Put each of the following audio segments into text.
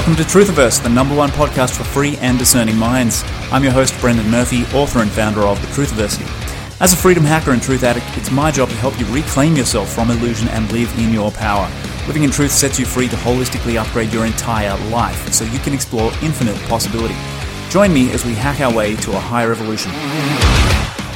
Welcome to Truthiverse, the number one podcast for free and discerning minds. I'm your host, Brendan Murphy, author and founder of the Truthiversity. As a freedom hacker and truth addict, it's my job to help you reclaim yourself from illusion and live in your power. Living in truth sets you free to holistically upgrade your entire life so you can explore infinite possibility. Join me as we hack our way to a higher evolution.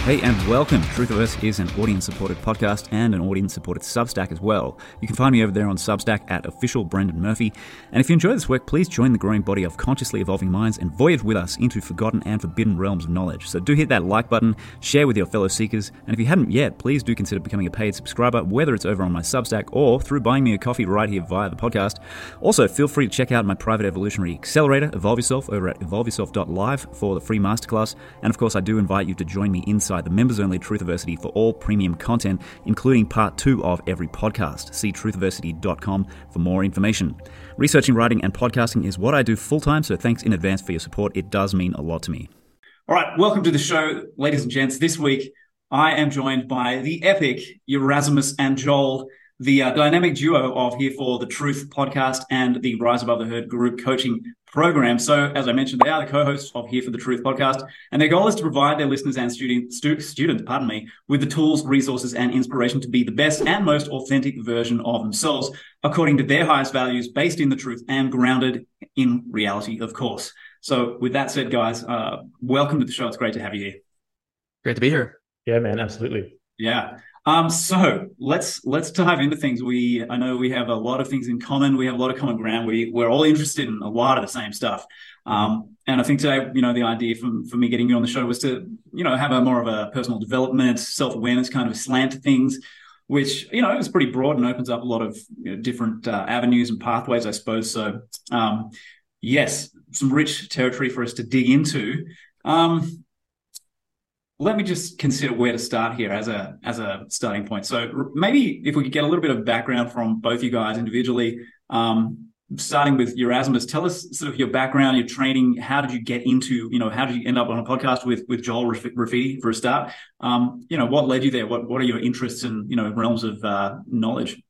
Hey, and welcome. Truthiverse is an audience supported podcast and an audience supported Substack as well. You can find me over there on Substack at official Brendan Murphy. And if you enjoy this work, please join the growing body of consciously evolving minds and voyage with us into forgotten and forbidden realms of knowledge. So do hit that like button, share with your fellow seekers, and if you hadn't yet, please do consider becoming a paid subscriber, whether it's over on my Substack or through buying me a coffee right here via the podcast. Also, feel free to check out my private evolutionary accelerator, Evolve Yourself, over at evolveyourself.live for the free masterclass. And of course, I do invite you to join me inside the members only Truthiversity for all premium content, including part two of every podcast. See truthiversity.com for more information. Researching, writing, and podcasting is what I do full time, so thanks in advance for your support. It does mean a lot to me. All right, welcome to the show, ladies and gents. This week, I am joined by the epic Yerasimos and Joel the uh, dynamic duo of Here for the Truth podcast and the Rise Above the Herd group coaching program. So, as I mentioned, they are the co-hosts of Here for the Truth podcast, and their goal is to provide their listeners and student, stu- students, pardon me, with the tools, resources, and inspiration to be the best and most authentic version of themselves, according to their highest values, based in the truth and grounded in reality, of course. So, with that said, guys, uh, welcome to the show. It's great to have you here. Great to be here. Yeah, man, absolutely. Yeah. Um, so let's let's dive into things. We I know we have a lot of things in common. We have a lot of common ground. We we're all interested in a lot of the same stuff. Um, and I think today, you know, the idea from for me getting you on the show was to you know have a more of a personal development, self awareness kind of slant to things, which you know is pretty broad and opens up a lot of you know, different uh, avenues and pathways, I suppose. So um, yes, some rich territory for us to dig into. Um, let me just consider where to start here as a as a starting point. So maybe if we could get a little bit of background from both you guys individually, um, starting with Yerasimos, tell us sort of your background, your training. How did you get into you know how did you end up on a podcast with with Joel Rafidi for a start? Um, you know what led you there? What what are your interests in you know realms of uh, knowledge?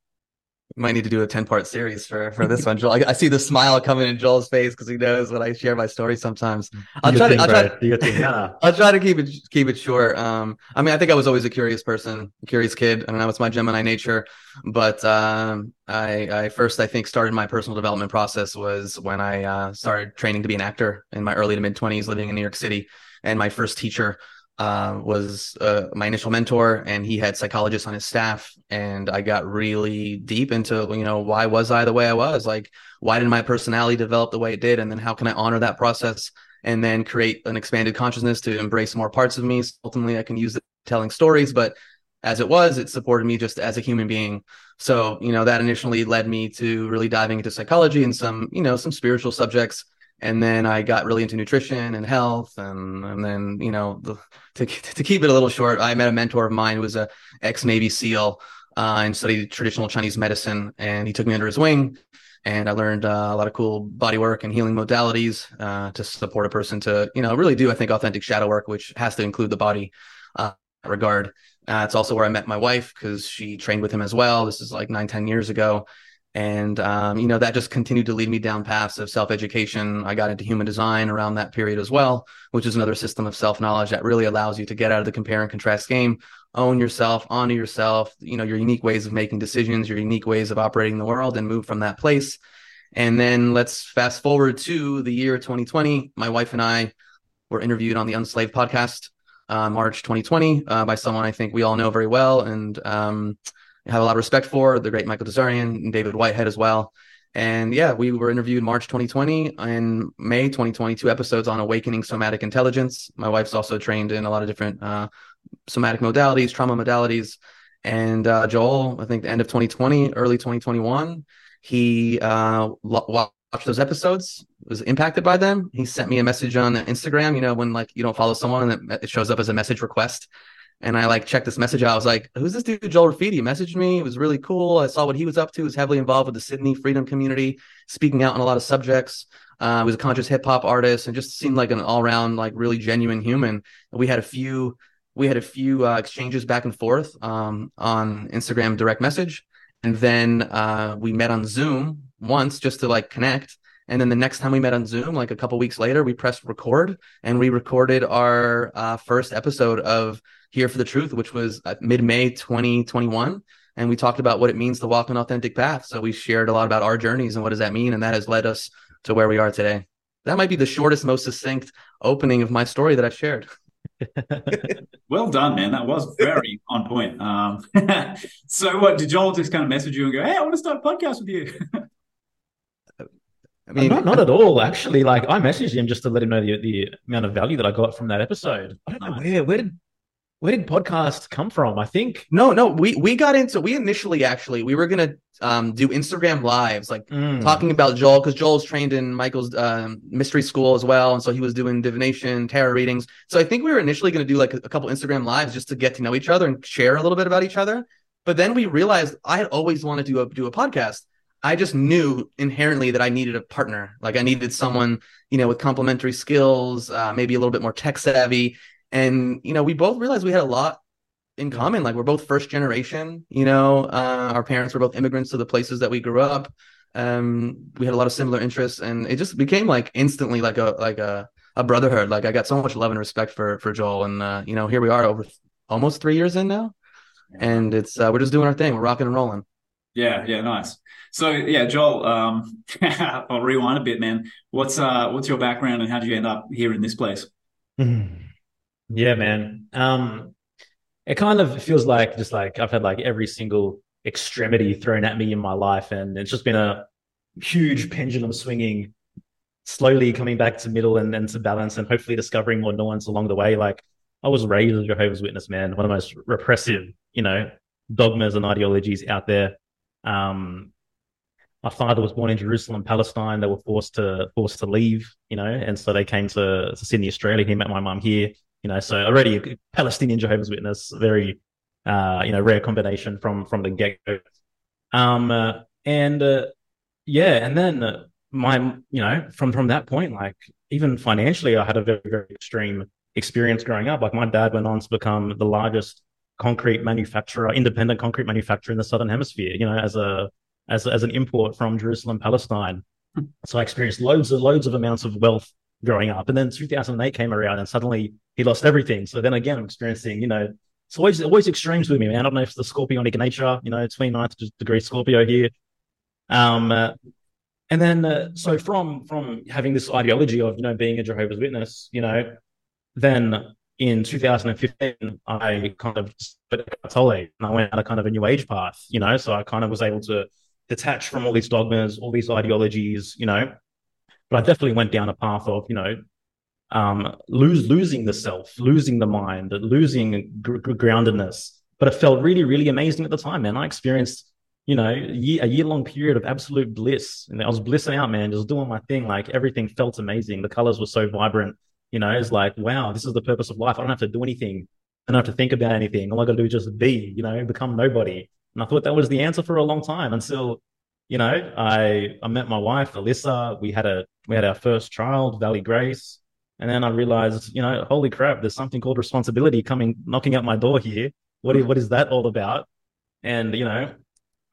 Might need to do a 10 part series for for this one joel. I, I, see the smile coming in joel's face because he knows when i share my story sometimes. I'll try, to, I'll, try to, I'll try to keep it keep it short. Um i mean i think i was always a curious person a curious kid. I and that was my gemini nature. But um i i first i think started my personal development process was when i uh, started training to be an actor in my early to mid 20s living in new york city and my first teacher uh, was uh, my initial mentor, and he had psychologists on his staff. And I got really deep into, you know, why was I the way I was? Like, why did my personality develop the way it did? And then how can I honor that process and then create an expanded consciousness to embrace more parts of me? So ultimately, I can use it telling stories, but as it was, it supported me just as a human being. So, you know, that initially led me to really diving into psychology and some, you know, some spiritual subjects and then I got really into nutrition and health, and and then you know to to keep it a little short, I met a mentor of mine who was a ex Navy SEAL uh, and studied traditional Chinese medicine, and he took me under his wing, and I learned uh, a lot of cool body work and healing modalities uh, to support a person to you know really do I think authentic shadow work, which has to include the body uh, regard. Uh, it's also where I met my wife because she trained with him as well. This is like nine ten years ago and um, you know that just continued to lead me down paths of self-education. I got into human design around that period as well which is another system of self-knowledge that really allows you to get out of the compare and contrast game own yourself honor yourself you know your unique ways of making decisions your unique ways of operating the world and move from that place. And then let's fast forward to the year 2020 my wife and i were interviewed on the unslaved podcast uh, march 2020 uh, by someone i think we all know very well. And um, have a lot of respect for the great Michael Tsarion and David Whitehead as well. And yeah, we were interviewed March 2020 and May 2022 episodes on awakening somatic intelligence. My wife's also trained in a lot of different uh, somatic modalities, trauma modalities. And uh, Joel, I think the end of 2020, early 2021, he uh, watched those episodes, was impacted by them. He sent me a message on Instagram, you know, when like you don't follow someone and it shows up as a message request and I like checked this message out. I was like, "Who's this dude, Joel Rafidi?" Messaged me. It was really cool. I saw what he was up to. He was heavily involved with the Sydney Freedom Community, speaking out on a lot of subjects. Uh, he was a conscious hip hop artist, and just seemed like an all around, like really genuine human. We had a few, we had a few uh, exchanges back and forth um, on Instagram direct message, and then uh, we met on Zoom once just to like connect. And then the next time we met on Zoom, like a couple weeks later, we pressed record and we recorded our uh, first episode of Here for the Truth, which was mid May 2021. And we talked about what it means to walk an authentic path. So we shared a lot about our journeys and what does that mean. And that has led us to where we are today. That might be the shortest, most succinct opening of my story that I've shared. well done, man. That was very on point. Um, so, what did Joel just kind of message you and go, "Hey, I want to start a podcast with you"? I mean, not, not at all. Actually, like I messaged him just to let him know the, the amount of value that I got from that episode. I don't know where where did where did podcast come from? I think no, no. We we got into we initially actually we were gonna um, do Instagram lives, like mm. talking about Joel because Joel's trained in Michael's um, mystery school as well, and so he was doing divination, tarot readings. So I think we were initially gonna do like a, a couple Instagram lives just to get to know each other and share a little bit about each other. But then we realized I had always wanted to do a, do a podcast. I just knew inherently that I needed a partner. Like I needed someone, you know, with complementary skills, uh, maybe a little bit more tech savvy. And, you know, we both realized we had a lot in common. Like we're both first generation, you know, uh, our parents were both immigrants to the places that we grew up. Um, we had a lot of similar interests and it just became like instantly like a, like a, a brotherhood. Like I got so much love and respect for, for Joel. And, uh, you know, here we are over almost three years in now. And it's, uh, we're just doing our thing. We're rocking and rolling. Yeah, yeah, nice. So yeah, Joel, um, I'll rewind a bit, man. What's uh, what's your background and how did you end up here in this place? Yeah, man. Um, it kind of feels like just like I've had like every single extremity thrown at me in my life, and it's just been a huge pendulum swinging, slowly coming back to middle and then to balance, and hopefully discovering more nuance along the way. Like I was raised as a Jehovah's Witness, man, one of the most repressive, you know, dogmas and ideologies out there. Um, my father was born in Jerusalem, Palestine. They were forced to forced to leave, you know, and so they came to, to Sydney, Australia. He met my mom here, you know, so already a Palestinian Jehovah's Witness, very uh, you know, rare combination from from the get go. Um, uh, and uh, yeah, and then my, you know, from from that point, like even financially, I had a very very extreme experience growing up. Like my dad went on to become the largest concrete manufacturer, independent concrete manufacturer in the southern hemisphere. You know, as a as as an import from Jerusalem, Palestine. So I experienced loads of loads of amounts of wealth growing up, and then 2008 came around, and suddenly he lost everything. So then again, I'm experiencing, you know, it's always always extremes with me, man. I don't know if it's the scorpionic nature, you know, 29th degree Scorpio here. Um, uh, and then uh, so from from having this ideology of you know being a Jehovah's Witness, you know, then in 2015, I kind of and I went on a kind of a new age path, you know, so I kind of was able to detach from all these dogmas, all these ideologies, you know. But I definitely went down a path of, you know, um, lose losing the self, losing the mind, losing gr- groundedness. But it felt really, really amazing at the time, man. I experienced, you know, a year, year long period of absolute bliss, and I was blissing out, man, just doing my thing. Like everything felt amazing. The colors were so vibrant you know, it's like, wow, this is the purpose of life. I don't have to do anything. I don't have to think about anything. All I got to do is just be, you know, become nobody. And I thought that was the answer for a long time until, you know, I I met my wife, Alyssa. We had a we had our first child, Valley Grace. And then I realized, you know, holy crap, there's something called responsibility coming knocking at my door here. What is, what is that all about? And, you know,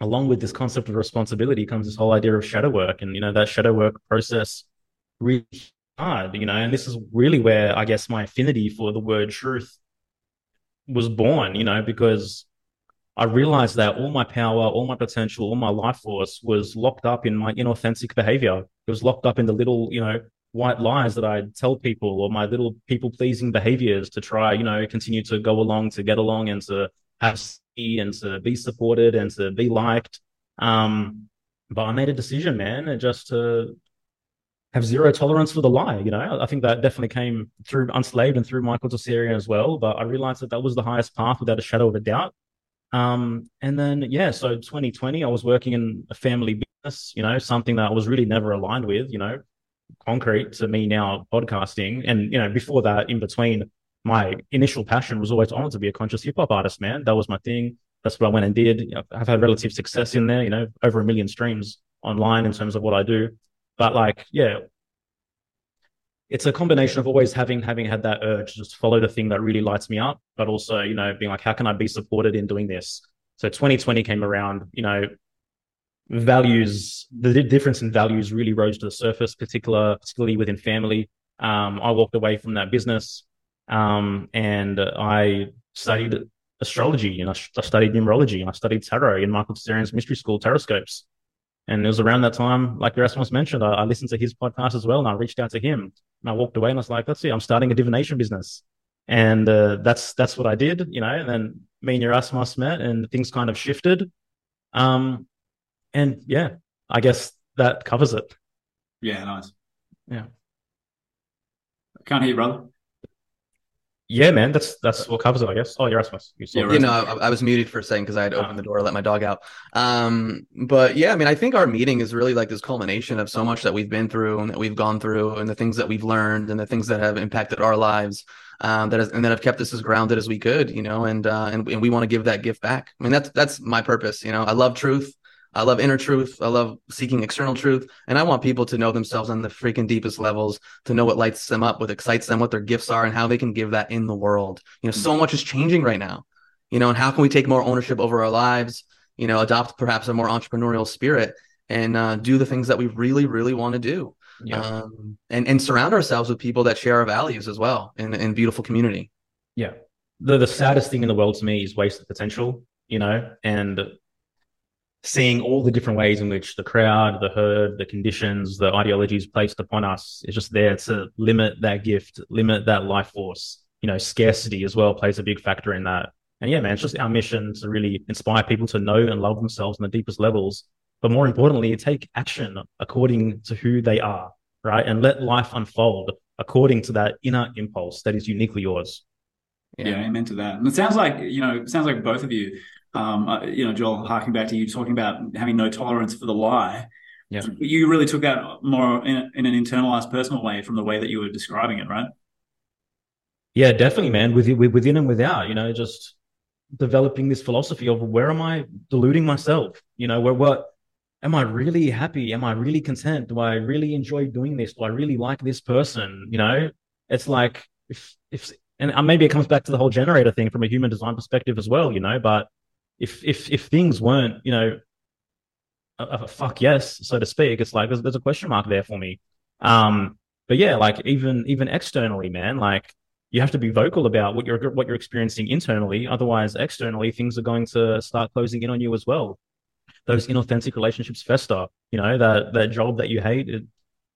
along with this concept of responsibility comes this whole idea of shadow work. And, you know, that shadow work process really hard, you know, and this is really where I guess my affinity for the word truth was born, you know, because I realized that all my power, all my potential, all my life force was locked up in my inauthentic behavior. It was locked up in the little, you know, white lies that I'd tell people or my little people pleasing behaviors to try, you know, continue to go along, to get along and to have and to be supported and to be liked. Um, but I made a decision, man, and just to have zero tolerance for the lie. You know, I think that definitely came through Unslaved and through Michael Tsarion as well. But I realized that that was the highest path without a shadow of a doubt. Um, and then, yeah, so 2020, I was working in a family business, you know, something that I was really never aligned with, you know, concrete to me now podcasting. And, you know, before that, in between, my initial passion was always on to be a conscious hip hop artist, man. That was my thing. That's what I went and did. I've had relative success in there, you know, over a million streams online in terms of what I do. But like, yeah, it's a combination of always having having had that urge to just follow the thing that really lights me up, but also, you know, being like, how can I be supported in doing this? So 2020 came around, you know, values, the difference in values really rose to the surface, particular, particularly within family. Um, I walked away from that business um, and I studied astrology and I, I, studied numerology and I studied tarot in Michael Tsarion's mystery school, Taroscopes. And it was around that time, like Yerasimos mentioned, I, I, listened to his podcast as well and I reached out to him and I walked away and I was like, "Let's see, I'm starting a divination business. And uh, that's that's what I did, you know. And then me and Yerasimos met and things kind of shifted. Um, and yeah, I guess that covers it. Yeah, nice. Yeah. I can't hear you, brother. Yeah, man, that's that's what covers it, I guess. Oh, you're Yerasimos. You, yeah, you know, I, I, was muted for a second because I had opened the door let my dog out. Um, but yeah, I mean, I think our meeting is really like this culmination of so much that we've been through and that we've gone through, and the things that we've learned, and the things that have impacted our lives, um, that has, and that have kept us as grounded as we could, you know, and uh, and and we want to give that gift back. I mean, that's that's my purpose. You know, I love truth. I love inner truth. I love seeking external truth. And I want people to know themselves on the freaking deepest levels, to know what lights them up, what excites them, what their gifts are, and how they can give that in the world. You know, so much is changing right now. You know, and how can we take more ownership over our lives? You know, adopt perhaps a more entrepreneurial spirit and uh, do the things that we really, really want to do. Yeah. Um, and and surround ourselves with people that share our values as well in in beautiful community. Yeah. The the saddest thing in the world to me is wasted potential, you know, and seeing all the different ways in which the crowd, the herd, the conditions, the ideologies placed upon us is just there to limit that gift, limit that life force. You know, scarcity as well plays a big factor in that. And yeah, man, it's just our mission to really inspire people to know and love themselves on the deepest levels. But more importantly, take action according to who they are, right? And let life unfold according to that inner impulse that is uniquely yours. Yeah, yeah amen to that. And it sounds like, you know, it sounds like both of you um, uh, you know, Joel, harking back to you talking about having no tolerance for the lie. Yeah. You really took that more in, in, an internalized personal way from the way that you were describing it, right? Yeah, definitely, man. With, within and without, you know, just developing this philosophy of where am I deluding myself? You know, where what am I really happy? Am I really content? Do I really enjoy doing this? Do I really like this person? You know, it's like if if and maybe it comes back to the whole generator thing from a human design perspective as well. You know, but if if if things weren't, you know, a, a fuck yes, so to speak, it's like there's, there's a question mark there for me. Um, but yeah, like even even externally, man, like you have to be vocal about what you're what you're experiencing internally. Otherwise, externally, things are going to start closing in on you as well. Those inauthentic relationships fester. You know that that job that you hate, it,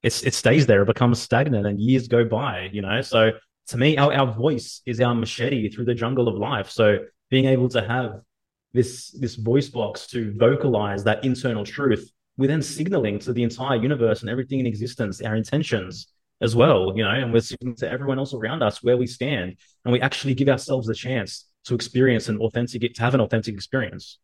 it stays there. It becomes stagnant, and years go by. You know, so to me, our our voice is our machete through the jungle of life. So being able to have this this voice box to vocalize that internal truth we're then signaling to the entire universe and everything in existence our intentions as well you know and we're signaling to everyone else around us where we stand. And we actually give ourselves the chance to experience an authentic to have an authentic experience.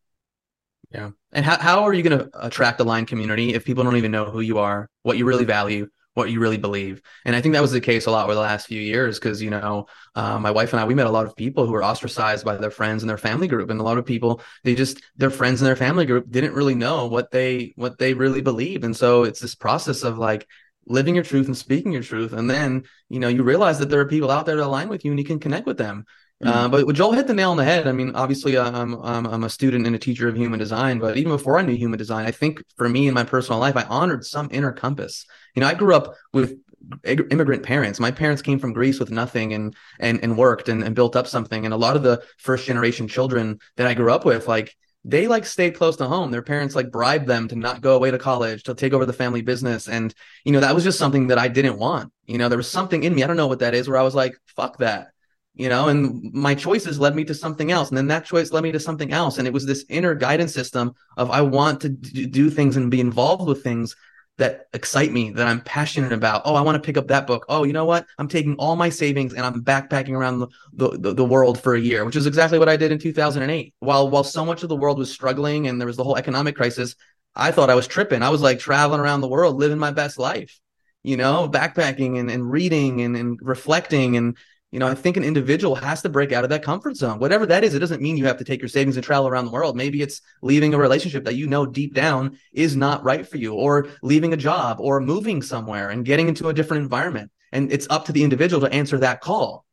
Yeah. And how, how are you going to attract a line community if people don't even know who you are what you really value what you really believe. And I think that was the case a lot over the last few years because, you know, uh, my wife and I, we met a lot of people who were ostracized by their friends and their family group. And a lot of people, they just, their friends and their family group didn't really know what they, what they really believe. And so it's this process of like, living your truth and speaking your truth and then you know you realize that there are people out there that align with you and you can connect with them uh, mm-hmm. but Joel hit the nail on the head. I mean, obviously, uh, I'm, I'm, I'm a student and a teacher of human design, but even before I knew human design, I think for me in my personal life, I honored some inner compass. You know, I grew up with immigrant parents. My parents came from Greece with nothing and and and worked and, and built up something. And a lot of the first generation children that I grew up with, like they like stayed close to home. Their parents like bribed them to not go away to college, to take over the family business. And, you know, that was just something that I didn't want. You know, there was something in me, I don't know what that is, where I was like, fuck that you know and my choices led me to something else and then that choice led me to something else and it was this inner guidance system of i want to do things and be involved with things that excite me that i'm passionate about. Oh i want to pick up that book. Oh you know what? I'm taking all my savings and i'm backpacking around the, the, the world for a year which is exactly what i did in 2008 while while so much of the world was struggling and there was the whole economic crisis i thought i was tripping. I was like traveling around the world living my best life you know, backpacking and, and reading and, and reflecting and you know, I think an individual has to break out of that comfort zone. Whatever that is, it doesn't mean you have to take your savings and travel around the world. Maybe it's leaving a relationship that you know deep down is not right for you, or leaving a job, or moving somewhere and getting into a different environment. And it's up to the individual to answer that call.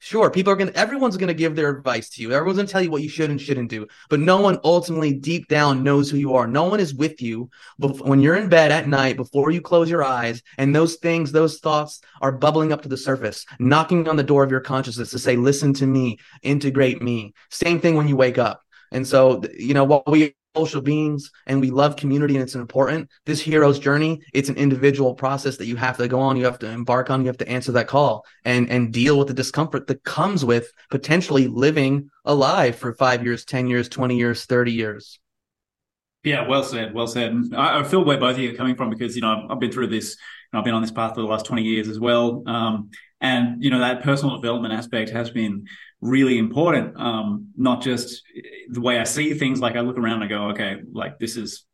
Sure, people are going to, everyone's going to give their advice to you. Everyone's going to tell you what you should and shouldn't do. But no one ultimately deep down knows who you are. No one is with you when you're in bed at night before you close your eyes and those things, those thoughts are bubbling up to the surface, knocking on the door of your consciousness to say, listen to me, integrate me. Same thing when you wake up. And so, you know, what we social beings and we love community and it's important. This hero's journey, it's an individual process that you have to go on, you have to embark on, you have to answer that call and and deal with the discomfort that comes with potentially living alive for 5 years, 10 years, 20 years, 30 years. Yeah, well said, well said. I, I feel where both of you are coming from because you know I've, I've been through this. I've been on this path for the last twenty years as well, um, and you know that personal development aspect has been really important. Um, not just the way I see things, like I look around and I go, okay, like this is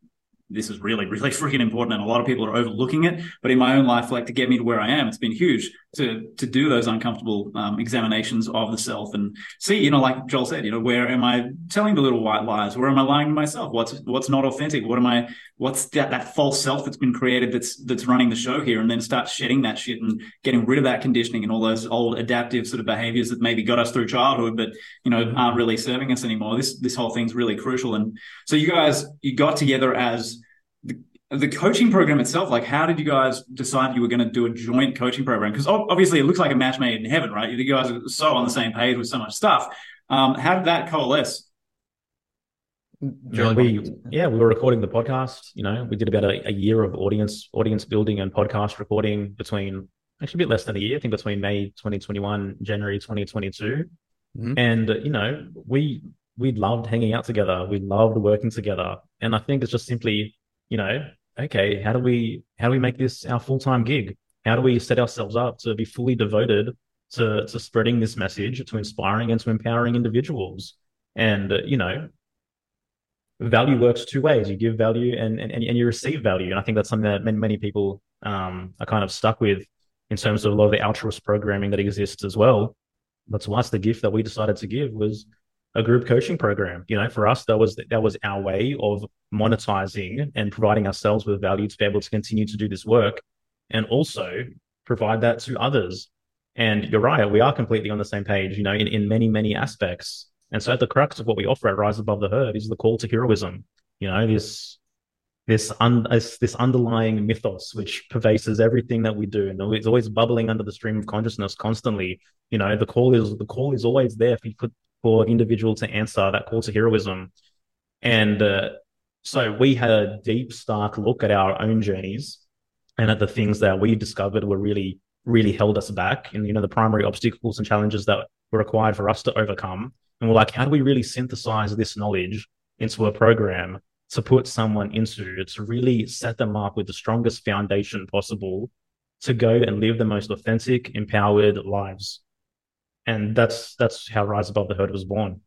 this is really, really freaking important. And a lot of people are overlooking it. But in my own life, like to get me to where I am, it's been huge to to do those uncomfortable um, examinations of the self and see, you know, like Joel said, you know, where am I telling the little white lies? Where am I lying to myself? What's what's not authentic? What am I? What's that that false self that's been created that's that's running the show here? And then start shedding that shit and getting rid of that conditioning and all those old adaptive sort of behaviors that maybe got us through childhood, but you know aren't really serving us anymore. This this whole thing's really crucial. And so you guys you got together as the coaching program itself, like how did you guys decide you were going to do a joint coaching program? Because obviously it looks like a match made in heaven, right? You guys are so on the same page with so much stuff. Um, how did that coalesce? Yeah, we yeah we were recording the podcast. You know, we did about a, a, year of audience audience building and podcast recording between actually a bit less than a year. I think between May 2021, January 2022, mm-hmm. and uh, you know we we loved hanging out together. We loved working together, and I think it's just simply you know okay, how do we how do we make this our full time gig? How do we set ourselves up to be fully devoted to to spreading this message, to inspiring and to empowering individuals? And uh, you know, value works two ways. You give value and, and and you receive value. And I think that's something that many many people um, are kind of stuck with in terms of a lot of the altruist programming that exists as well. That's why it's the gift that we decided to give was a group coaching program. You know, for us, that was that was our way of monetizing and providing ourselves with value to be able to continue to do this work, and also provide that to others. And you're right, we are completely on the same page. You know, in in many many aspects. And so, at the crux of what we offer at Rise Above the Herd is the call to heroism. You know, this this, un, this, this underlying mythos which pervades everything that we do and it's always bubbling under the stream of consciousness constantly you know the call is the call is always there for, for individual to answer that call to heroism. And uh, so we had a deep, stark look at our own journeys and at the things that we discovered were really, really held us back and, you know, the primary obstacles and challenges that were required for us to overcome. And we're like, how do we really synthesize this knowledge into a program to put someone into to really set them up with the strongest foundation possible to go and live the most authentic, empowered lives and that's that's how Rise Above the Herd was born.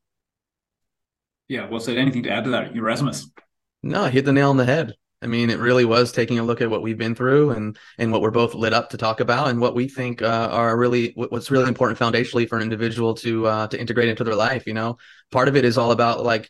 Yeah, well there Anything to add to that, Yerasimos? No, hit the nail on the head. I mean, it really was taking a look at what we've been through and and what we're both lit up to talk about, and what we think uh, are really what's really important foundationally for an individual to uh, to integrate into their life. You know, part of it is all about like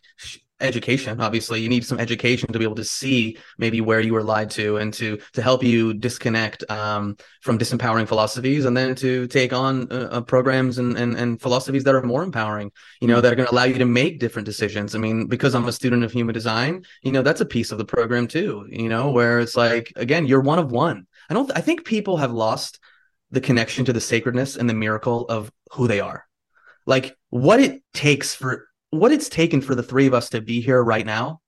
education obviously. You need some education to be able to see maybe where you were lied to and to to help you disconnect um, from disempowering philosophies and then to take on uh, uh, programs and, and and philosophies that are more empowering you know that are going to allow you to make different decisions. I mean because i'm a student of human design you know that's a piece of the program too you know where it's like again you're one of one. I don't i think people have lost the connection to the sacredness and the miracle of who they are. Like what it takes for what it's taken for the three of us to be here right now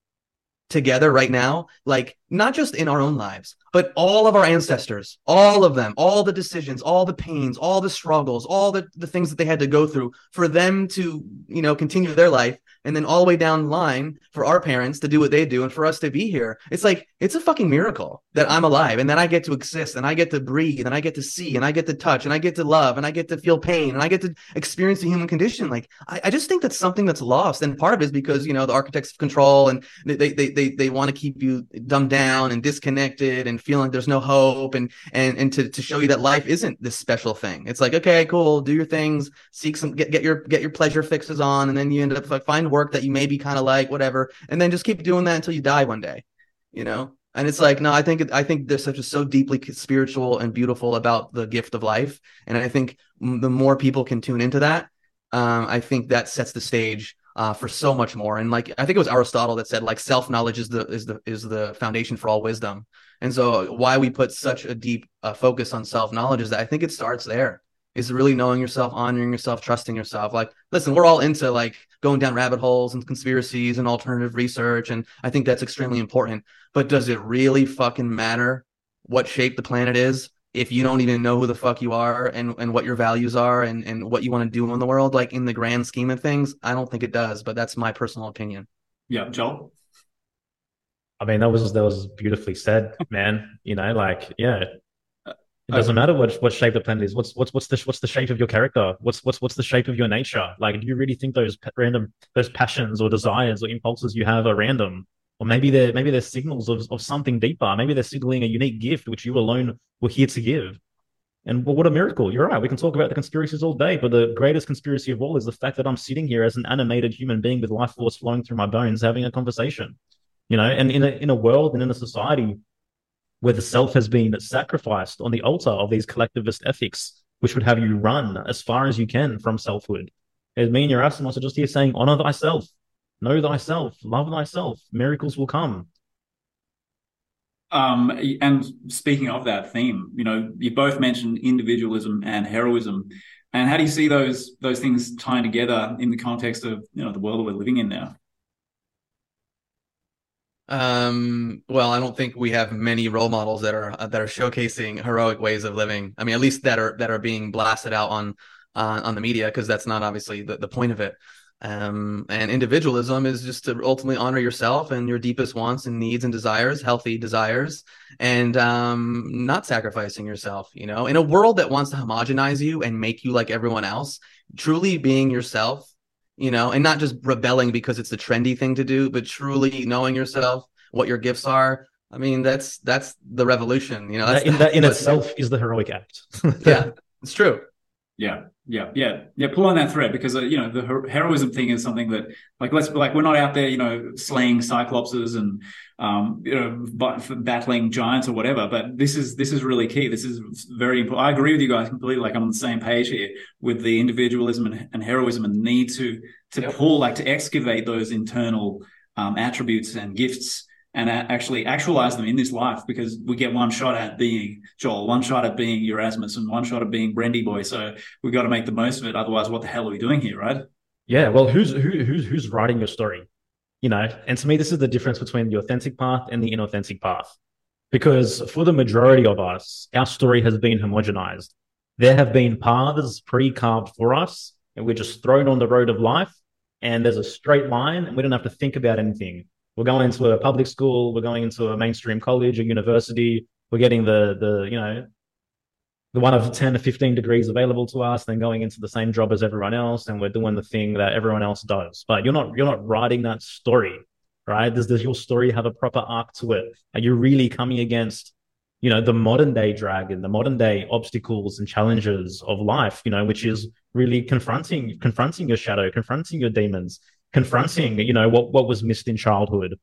together right now like not just in our own lives but all of our ancestors all of them all the decisions all the pains all the struggles all the, the things that they had to go through for them to you know continue their life and then all the way down the line for our parents to do what they do and for us to be here. It's like it's a fucking miracle that I'm alive and that I get to exist and I get to breathe and I get to see and I get to touch and I get to love and I get to feel pain and I get to experience the human condition. Like I, I just think that's something that's lost. And part of it is because, you know, the architects of control and they they they they want to keep you dumbed down and disconnected and feeling like there's no hope and and and to, to show you that life isn't this special thing. It's like, okay, cool, do your things, seek some get, get your get your pleasure fixes on, and then you end up like find work that you maybe kind of like, whatever, and then just keep doing that until you die one day, you know? And it's like, no, I think I think there's such a so deeply spiritual and beautiful about the gift of life, and I think the more people can tune into that, um, I think that sets the stage uh, for so much more. And like I think it was Aristotle that said like self knowledge is the is the is the foundation for all wisdom. And so why we put such a deep uh, focus on self knowledge is that I think it starts there. Is really knowing yourself, honoring yourself, trusting yourself. Like, listen, we're all into like going down rabbit holes and conspiracies and alternative research, and I think that's extremely important. But does it really fucking matter what shape the planet is if you don't even know who the fuck you are and, and what your values are and, and what you want to do in the world, like in the grand scheme of things, I don't think it does, but that's my personal opinion. Yeah, Joel. I mean, that was that was beautifully said, man. You know, like, yeah. It doesn't matter what what shape the planet is. What's what's what's the what's the shape of your character? What's what's what's the shape of your nature? Like, do you really think those random those passions or desires or impulses you have are random? or maybe they're maybe they're signals of, of something deeper. Maybe they're signaling a unique gift which you alone were here to give. And well, what a miracle! You're right. We can talk about the conspiracies all day, but the greatest conspiracy of all is the fact that I'm sitting here as an animated human being with life force flowing through my bones, having a conversation. You know, and in a in a world and in a society where the self has been sacrificed on the altar of these collectivist ethics, which would have you run as far as you can from selfhood. As me and your Yerasimos are just here saying, honor thyself, Know thyself, love thyself. Miracles will come. Um, and speaking of that theme, you know, you both mentioned individualism and heroism. And how do you see those those things tying together in the context of you know the world that we're living in now? Um, well, I don't think we have many role models that are that are showcasing heroic ways of living. I mean, at least that are that are being blasted out on uh, on the media because that's not obviously the, the point of it. Um, and individualism is just to ultimately honor yourself and your deepest wants and needs and desires, healthy desires, and um, not sacrificing yourself. You know, in a world that wants to homogenize you and make you like everyone else, truly being yourself, you know, and not just rebelling because it's the trendy thing to do, but truly mm-hmm. knowing yourself, what your gifts are. I mean, that's that's the revolution. You know, that in, that in itself is the heroic act. yeah, it's true. Yeah, yeah, yeah, yeah. Pull on that thread because uh, you know the her- heroism thing is something that, like, let's like we're not out there, you know, slaying cyclopses and um, you know, battling giants or whatever. But this is this is really key. This is very important. I agree with you guys completely. Like I'm on the same page here with the individualism and, and heroism and need to to yep. pull, like, to excavate those internal um, attributes and gifts and actually actualize them in this life because we get one shot at being Joel, one shot at being Yerasimos, and one shot at being Brendy Boy. So we've got to make the most of it. Otherwise, what the hell are we doing here, right? Yeah. Well, who's who, who's who's writing your story? You know, and to me, this is the difference between the authentic path and the inauthentic path. Because for the majority of us, our story has been homogenized. There have been paths pre-carved for us, and we're just thrown on the road of life. And there's a straight line, and we don't have to think about anything we're going into a public school, we're going into a mainstream college, a university, we're getting the the you know the one of 10 to 15 degrees available to us, then going into the same job as everyone else, and we're doing the thing that everyone else does. But you're not you're not writing that story, right? Does does your story have a proper arc to it? Are you really coming against you know the modern day dragon the modern day obstacles and challenges of life you know which is really confronting confronting your shadow confronting your demons confronting, you know, what, what was missed in childhood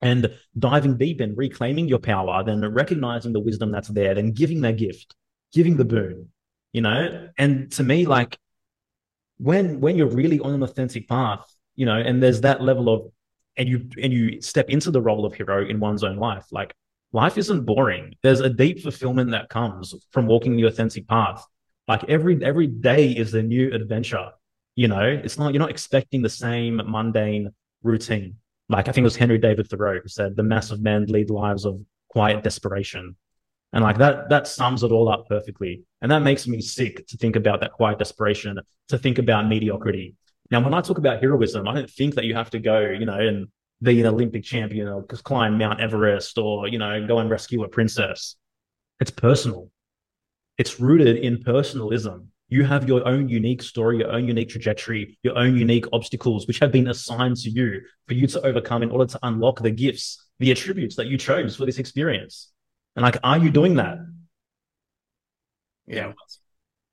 and diving deep and reclaiming your power, then recognizing the wisdom that's there, then giving that gift, giving the boon, you know? And to me, like when when you're really on an authentic path, you know, and there's that level of and you and you step into the role of hero in one's own life, like life isn't boring. There's a deep fulfillment that comes from walking the authentic path. Like every every day is a new adventure. You know, it's not you're not expecting the same mundane routine. Like I think it was Henry David Thoreau who said, "The mass of men lead lives of quiet desperation," and like that that sums it all up perfectly. And that makes me sick to think about that quiet desperation, to think about mediocrity. Now, when I talk about heroism, I don't think that you have to go, you know, and be an Olympic champion or climb Mount Everest or you know go and rescue a princess. It's personal. It's rooted in personalism you have your own unique story, your own unique trajectory, your own unique obstacles, which have been assigned to you for you to overcome in order to unlock the gifts, the attributes that you chose for this experience. And like, are you doing that? Yeah.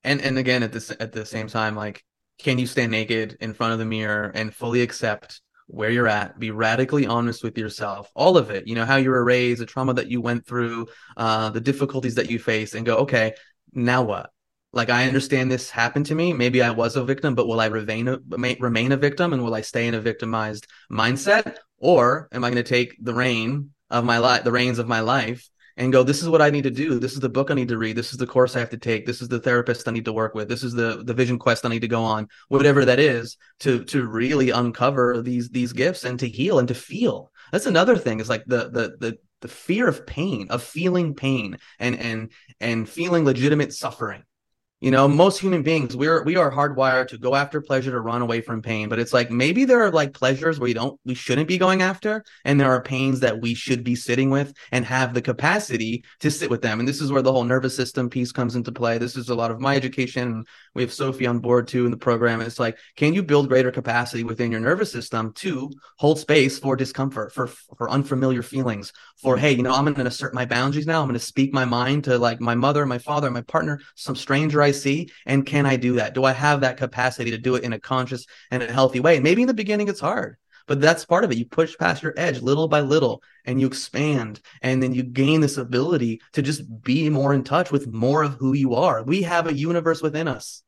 And and again, at this at the same time, like, can you stand naked in front of the mirror and fully accept where you're at, be radically honest with yourself, all of it, you know, how you were raised, the trauma that you went through, uh, the difficulties that you face, and go, okay, now what? Like, I understand this happened to me. Maybe I was a victim, but will I remain a, remain a victim and will I stay in a victimized mindset? Or am I going to take the reign of my life, the reins of my life and go, this is what I need to do. This is the book I need to read. This is the course I have to take. This is the therapist I need to work with. This is the, the vision quest I need to go on, whatever that is to, to really uncover these, these gifts and to heal and to feel. That's another thing is like the, the, the, the fear of pain, of feeling pain and, and, and feeling legitimate suffering you know, most human beings, we're we are hardwired to go after pleasure to run away from pain. But it's like maybe there are like pleasures you don't we shouldn't be going after, and there are pains that we should be sitting with and have the capacity to sit with them. And this is where the whole nervous system piece comes into play. This is a lot of my education. We have Sophie on board too in the program. It's like, can you build greater capacity within your nervous system to hold space for discomfort, for for unfamiliar feelings, for hey, you know, I'm going to assert my boundaries now. I'm going to speak my mind to like my mother, my father, my partner, some stranger I see, and can I do that? Do I have that capacity to do it in a conscious and a healthy way? Maybe in the beginning it's hard, but that's part of it. You push past your edge little by little, and you expand, and then you gain this ability to just be more in touch with more of who you are. We have a universe within us.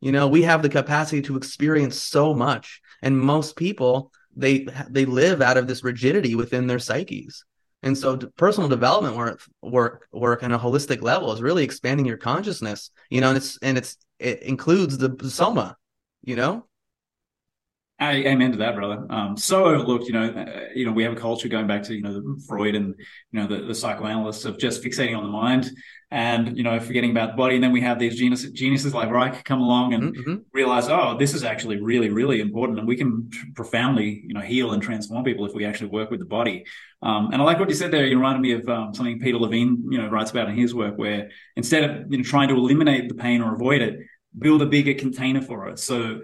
You know, we have the capacity to experience so much, and most people they they live out of this rigidity within their psyches and so personal development work work work on a holistic level is really expanding your consciousness, you know, and it's and it's it includes the soma, you know. I, amen to that, brother. Um, so overlooked, you know, uh, you know, we have a culture going back to, you know, Freud and, you know, the, the psychoanalysts of just fixating on the mind and, you know, forgetting about the body. And then we have these geniuses, geniuses like Reich come along and mm-hmm. realize, oh, this is actually really, really important. And we can profoundly, you know, heal and transform people if we actually work with the body. Um, and I like what you said there. You reminded me of um, something Peter Levine, you know, writes about in his work, where instead of, you know, trying to eliminate the pain or avoid it, build a bigger container for it. So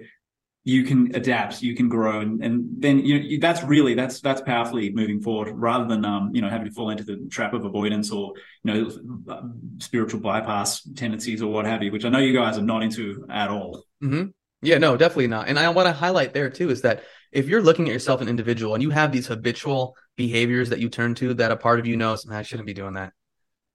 you can adapt, you can grow, and, and then you know that's really that's that's powerfully moving forward rather than um you know having to fall into the trap of avoidance or you know spiritual bypass tendencies or what have you, which I know you guys are not into at all. Mm-hmm. Yeah, no, definitely not. And I want to highlight there too is that if you're looking at yourself an individual and you have these habitual behaviors that you turn to that a part of you knows, man, I shouldn't be doing that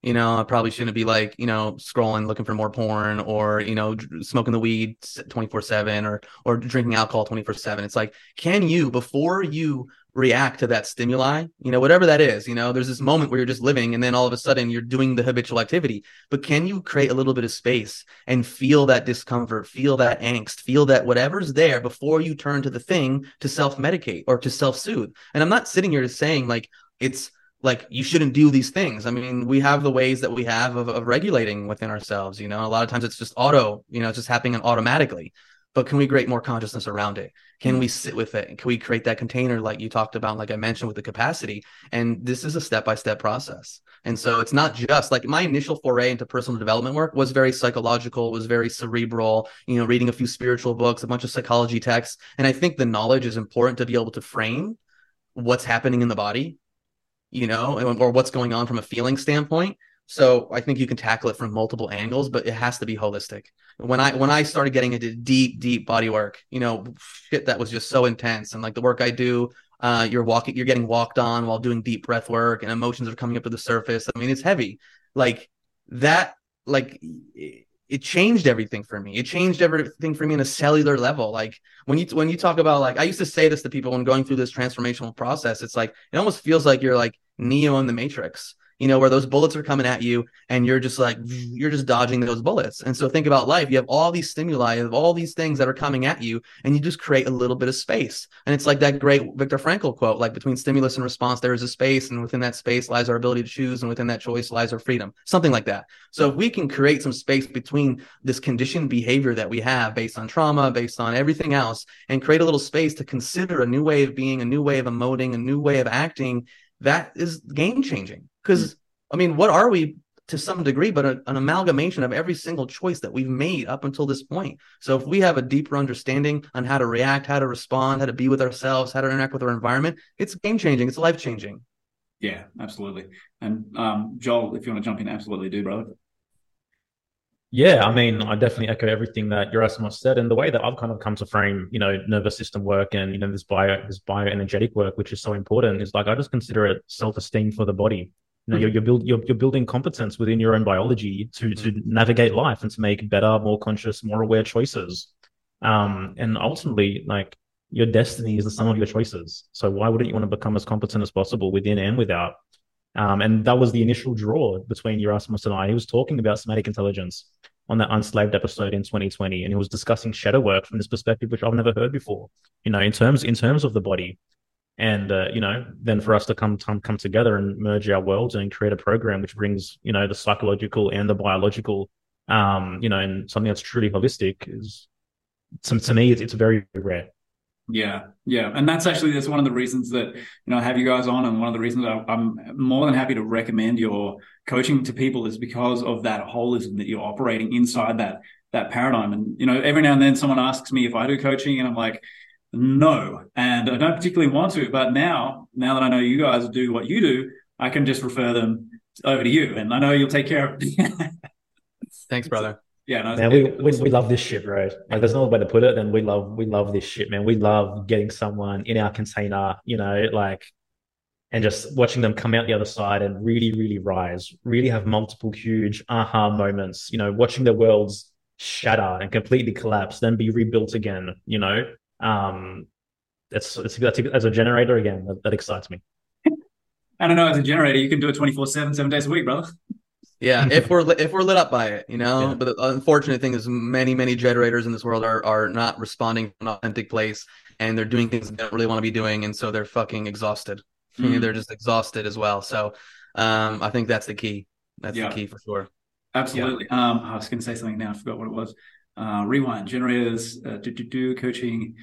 you know, I probably shouldn't be like, you know, scrolling, looking for more porn or, you know, smoking the weed 24 seven or, or drinking alcohol 24 seven. It's like, can you, before you react to that stimuli, you know, whatever that is, you know, there's this moment where you're just living and then all of a sudden you're doing the habitual activity, but can you create a little bit of space and feel that discomfort, feel that angst, feel that whatever's there before you turn to the thing to self medicate or to self soothe? And I'm not sitting here just saying like, it's like you shouldn't do these things. I mean, we have the ways that we have of, of regulating within ourselves. You know, a lot of times it's just auto. You know, it's just happening automatically. But can we create more consciousness around it? Can we sit with it? Can we create that container like you talked about, like I mentioned with the capacity? And this is a step by step process. And so it's not just like my initial foray into personal development work was very psychological, was very cerebral, you know, reading a few spiritual books, a bunch of psychology texts. And I think the knowledge is important to be able to frame what's happening in the body you know, or what's going on from a feeling standpoint. So I think you can tackle it from multiple angles, but it has to be holistic. When I when I started getting into deep, deep body work, you know, shit that was just so intense, and like the work I do, uh, you're walking, you're getting walked on while doing deep breath work, and emotions are coming up to the surface. I mean, it's heavy. Like that, like it changed everything for me. It changed everything for me in a cellular level. Like when you when you talk about like I used to say this to people when going through this transformational process. It's like it almost feels like you're like Neo in the Matrix you know, where those bullets are coming at you and you're just like, you're just dodging those bullets. And so think about life. You have all these stimuli, you have all these things that are coming at you, and you just create a little bit of space. And it's like that great Viktor Frankl quote, like between stimulus and response, there is a space, and within that space lies our ability to choose, and within that choice lies our freedom, something like that. So if we can create some space between this conditioned behavior that we have based on trauma, based on everything else, and create a little space to consider a new way of being, a new way of emoting, a new way of acting, that is game changing because I mean, what are we to some degree, but a, an amalgamation of every single choice that we've made up until this point. So if we have a deeper understanding on how to react, how to respond, how to be with ourselves, how to interact with our environment, it's game changing. It's life changing. Yeah, absolutely. And um, Joel, if you want to jump in, absolutely do, brother. Yeah, I mean, I definitely echo everything that Yerasimos said, and the way that I've kind of come to frame, you know, nervous system work and you know this bio this bioenergetic work, which is so important, is like I just consider it self esteem for the body. You know, you're you're, build, you're, you're building competence within your own biology to to mm-hmm. navigate life and to make better, more conscious, more aware choices. Um, and ultimately, like your destiny is the sum of your choices. So why wouldn't you want to become as competent as possible within and without? Um, and that was the initial draw between Yerasimos and I. He was talking about somatic intelligence on that Unslaved episode in 2020, and he was discussing shadow work from this perspective, which I've never heard before. You know, in terms in terms of the body, and uh, you know, then for us to come come come together and merge our worlds and create a program which brings you know the psychological and the biological, um, you know, and something that's truly holistic is, to, to me, it's, it's very rare. Yeah, yeah, and that's actually that's one of the reasons that you know I have you guys on, and one of the reasons I'm more than happy to recommend your coaching to people is because of that holism that you're operating inside that that paradigm. And you know, every now and then someone asks me if I do coaching, and I'm like, no, and I don't particularly want to. But now, now that I know you guys do what you do, I can just refer them over to you, and I know you'll take care of. It. Thanks, brother. Yeah, no, man, we, we, we love this shit, right? Like, there's no way to put it. Then we love we love this shit, man. We love getting someone in our container, you know, like, and just watching them come out the other side and really, really rise, really have multiple huge aha moments. You know, watching their worlds shatter and completely collapse, then be rebuilt again. You know, um, it's it's that's as a generator again that, that excites me. I don't know. As a generator, you can do it 24 7, seven days a week, brother. Yeah, if we're if we're lit up by it, you know. Yeah. But the unfortunate thing is, many many generators in this world are are not responding from an authentic place, and they're doing things they don't really want to be doing, and so they're fucking exhausted. Mm-hmm. they're just exhausted as well. So, um, I think that's the key. That's yeah. the key for sure. Absolutely. Yeah. Um, I was going to say something now. I forgot what it was. Uh, rewind generators, uh, do do do coaching.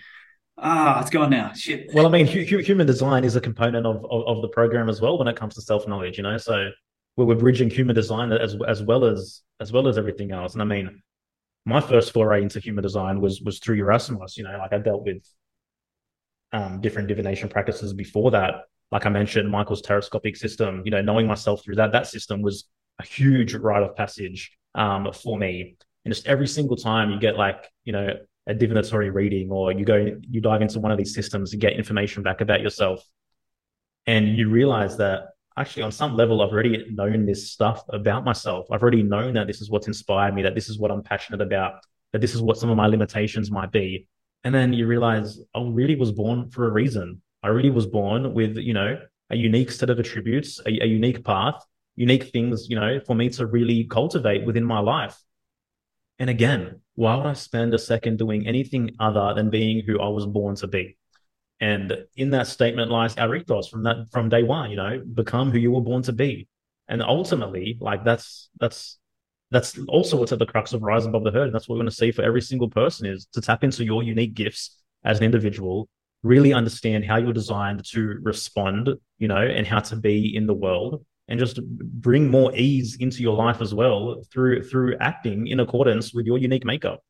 Ah, it's gone now. Shit. Well, I mean, hu- human design is a component of, of, of the program as well when it comes to self knowledge. You know, so we're, we're bridging human design as as well as as well as everything else. And I mean, my first foray into human design was was through Yerasimos. You know, like I dealt with um, different divination practices before that. Like I mentioned, Michael's teroscopic system. You know, knowing myself through that that system was a huge rite of passage um, for me. And just every single time you get like you know a divinatory reading or you go you dive into one of these systems and get information back about yourself, and you realize that actually on some level i've already known this stuff about myself. I've already known that this is what's inspired me that this is what i'm passionate about that this is what some of my limitations might be. And then you realize i really was born for a reason. I really was born with you know a unique set of attributes a, a unique path unique things you know for me to really cultivate within my life and again why would i spend a second doing anything other than being who i was born to be and in that statement lies our ethos from that from day one, you know, become who you were born to be. And ultimately, like that's that's that's also what's at the crux of rise above the herd. And that's what we're going to see for every single person is to tap into your unique gifts as an individual, really understand how you're designed to respond, you know, and how to be in the world and just bring more ease into your life as well through through acting in accordance with your unique makeup.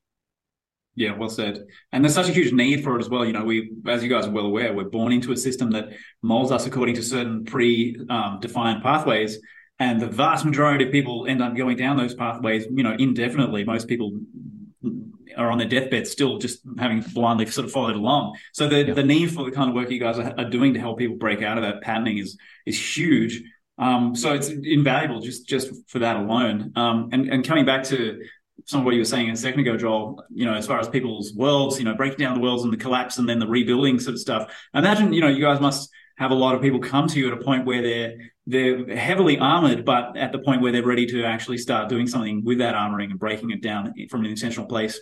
Yeah, well said. And there's such a huge need for it as well. You know, we, as you guys are well aware, we're born into a system that molds us according to certain pre-defined um, pathways, and the vast majority of people end up going down those pathways. You know, indefinitely. Most people are on their deathbed still just having blindly sort of followed along. So the yeah. the need for the kind of work you guys are, are, doing to help people break out of that patterning is is huge. Um, so it's invaluable just just for that alone. Um, and and coming back to some of what you were saying a second ago, Joel, you know, as far as people's worlds, you know, breaking down the worlds and the collapse and then the rebuilding sort of stuff. Imagine, you know, you guys must have a lot of people come to you at a point where they're they're heavily armored, but at the point where they're ready to actually start doing something with that armoring and breaking it down from an intentional place.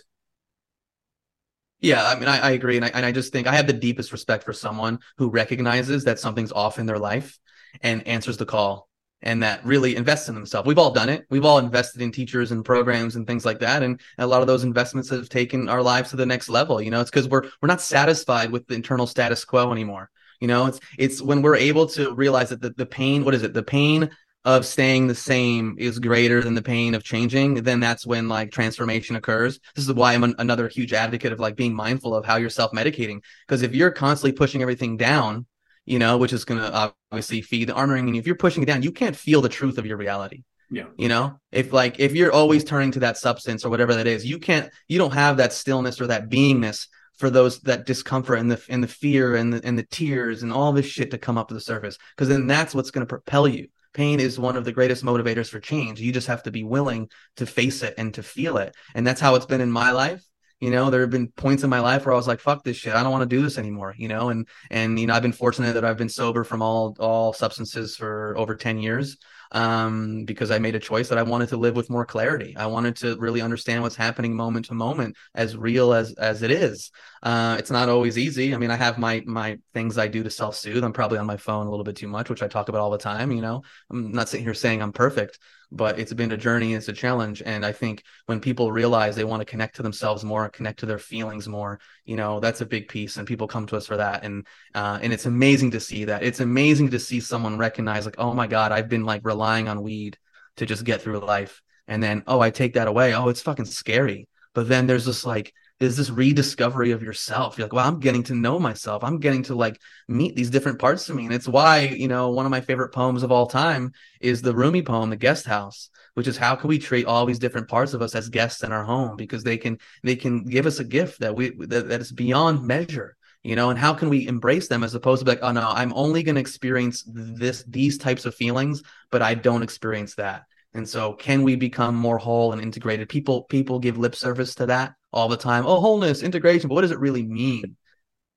Yeah, I mean, I, I agree, and I, and I just think I have the deepest respect for someone who recognizes that something's off in their life and answers the call and that really invests in themselves. We've all done it. We've all invested in teachers and programs and things like that. And a lot of those investments have taken our lives to the next level. You know, it's because we're we're not satisfied with the internal status quo anymore. You know, it's it's when we're able to realize that the, the pain, what is it? The pain of staying the same is greater than the pain of changing, then that's when like transformation occurs. This is why I'm an, another huge advocate of like being mindful of how you're self medicating. Because if you're constantly pushing everything down, you know, which is going to obviously feed the armoring. And if you're pushing it down, you can't feel the truth of your reality. Yeah. You know, if like if you're always turning to that substance or whatever that is, you can't you don't have that stillness or that beingness for those that discomfort and the and the fear and the and the tears and all this shit to come up to the surface. Because then that's what's going to propel you. Pain is one of the greatest motivators for change. You just have to be willing to face it and to feel it. And that's how it's been in my life. You know, there have been points in my life where I was like, fuck this shit. I don't want to do this anymore, you know? And and you know, I've been fortunate that I've been sober from all all substances for over 10 years um, because I made a choice that I wanted to live with more clarity. I wanted to really understand what's happening moment to moment, as real as as it is. Uh, it's not always easy. I mean, I have my my things I do to self soothe. I'm probably on my phone a little bit too much, which I talk about all the time. You know, I'm not sitting here saying I'm perfect, but it's been a journey it's a challenge and i think when people realize they want to connect to themselves more connect to their feelings more you know that's a big piece and people come to us for that and uh, and it's amazing to see that it's amazing to see someone recognize like oh my god i've been like relying on weed to just get through life and then oh i take that away oh it's fucking scary but then there's this like is this rediscovery of yourself. You're like, well, I'm getting to know myself. I'm getting to like meet these different parts of me. And it's why, you know, one of my favorite poems of all time is the Rumi poem, The Guest House, which is how can we treat all these different parts of us as guests in our home because they can they can give us a gift that we that, that is beyond measure you know and how can we embrace them as opposed to like oh no i'm only going to experience this these types of feelings but i don't experience that and so can we become more whole and integrated people people give lip service to that all the time. Oh, wholeness, integration. But what does it really mean?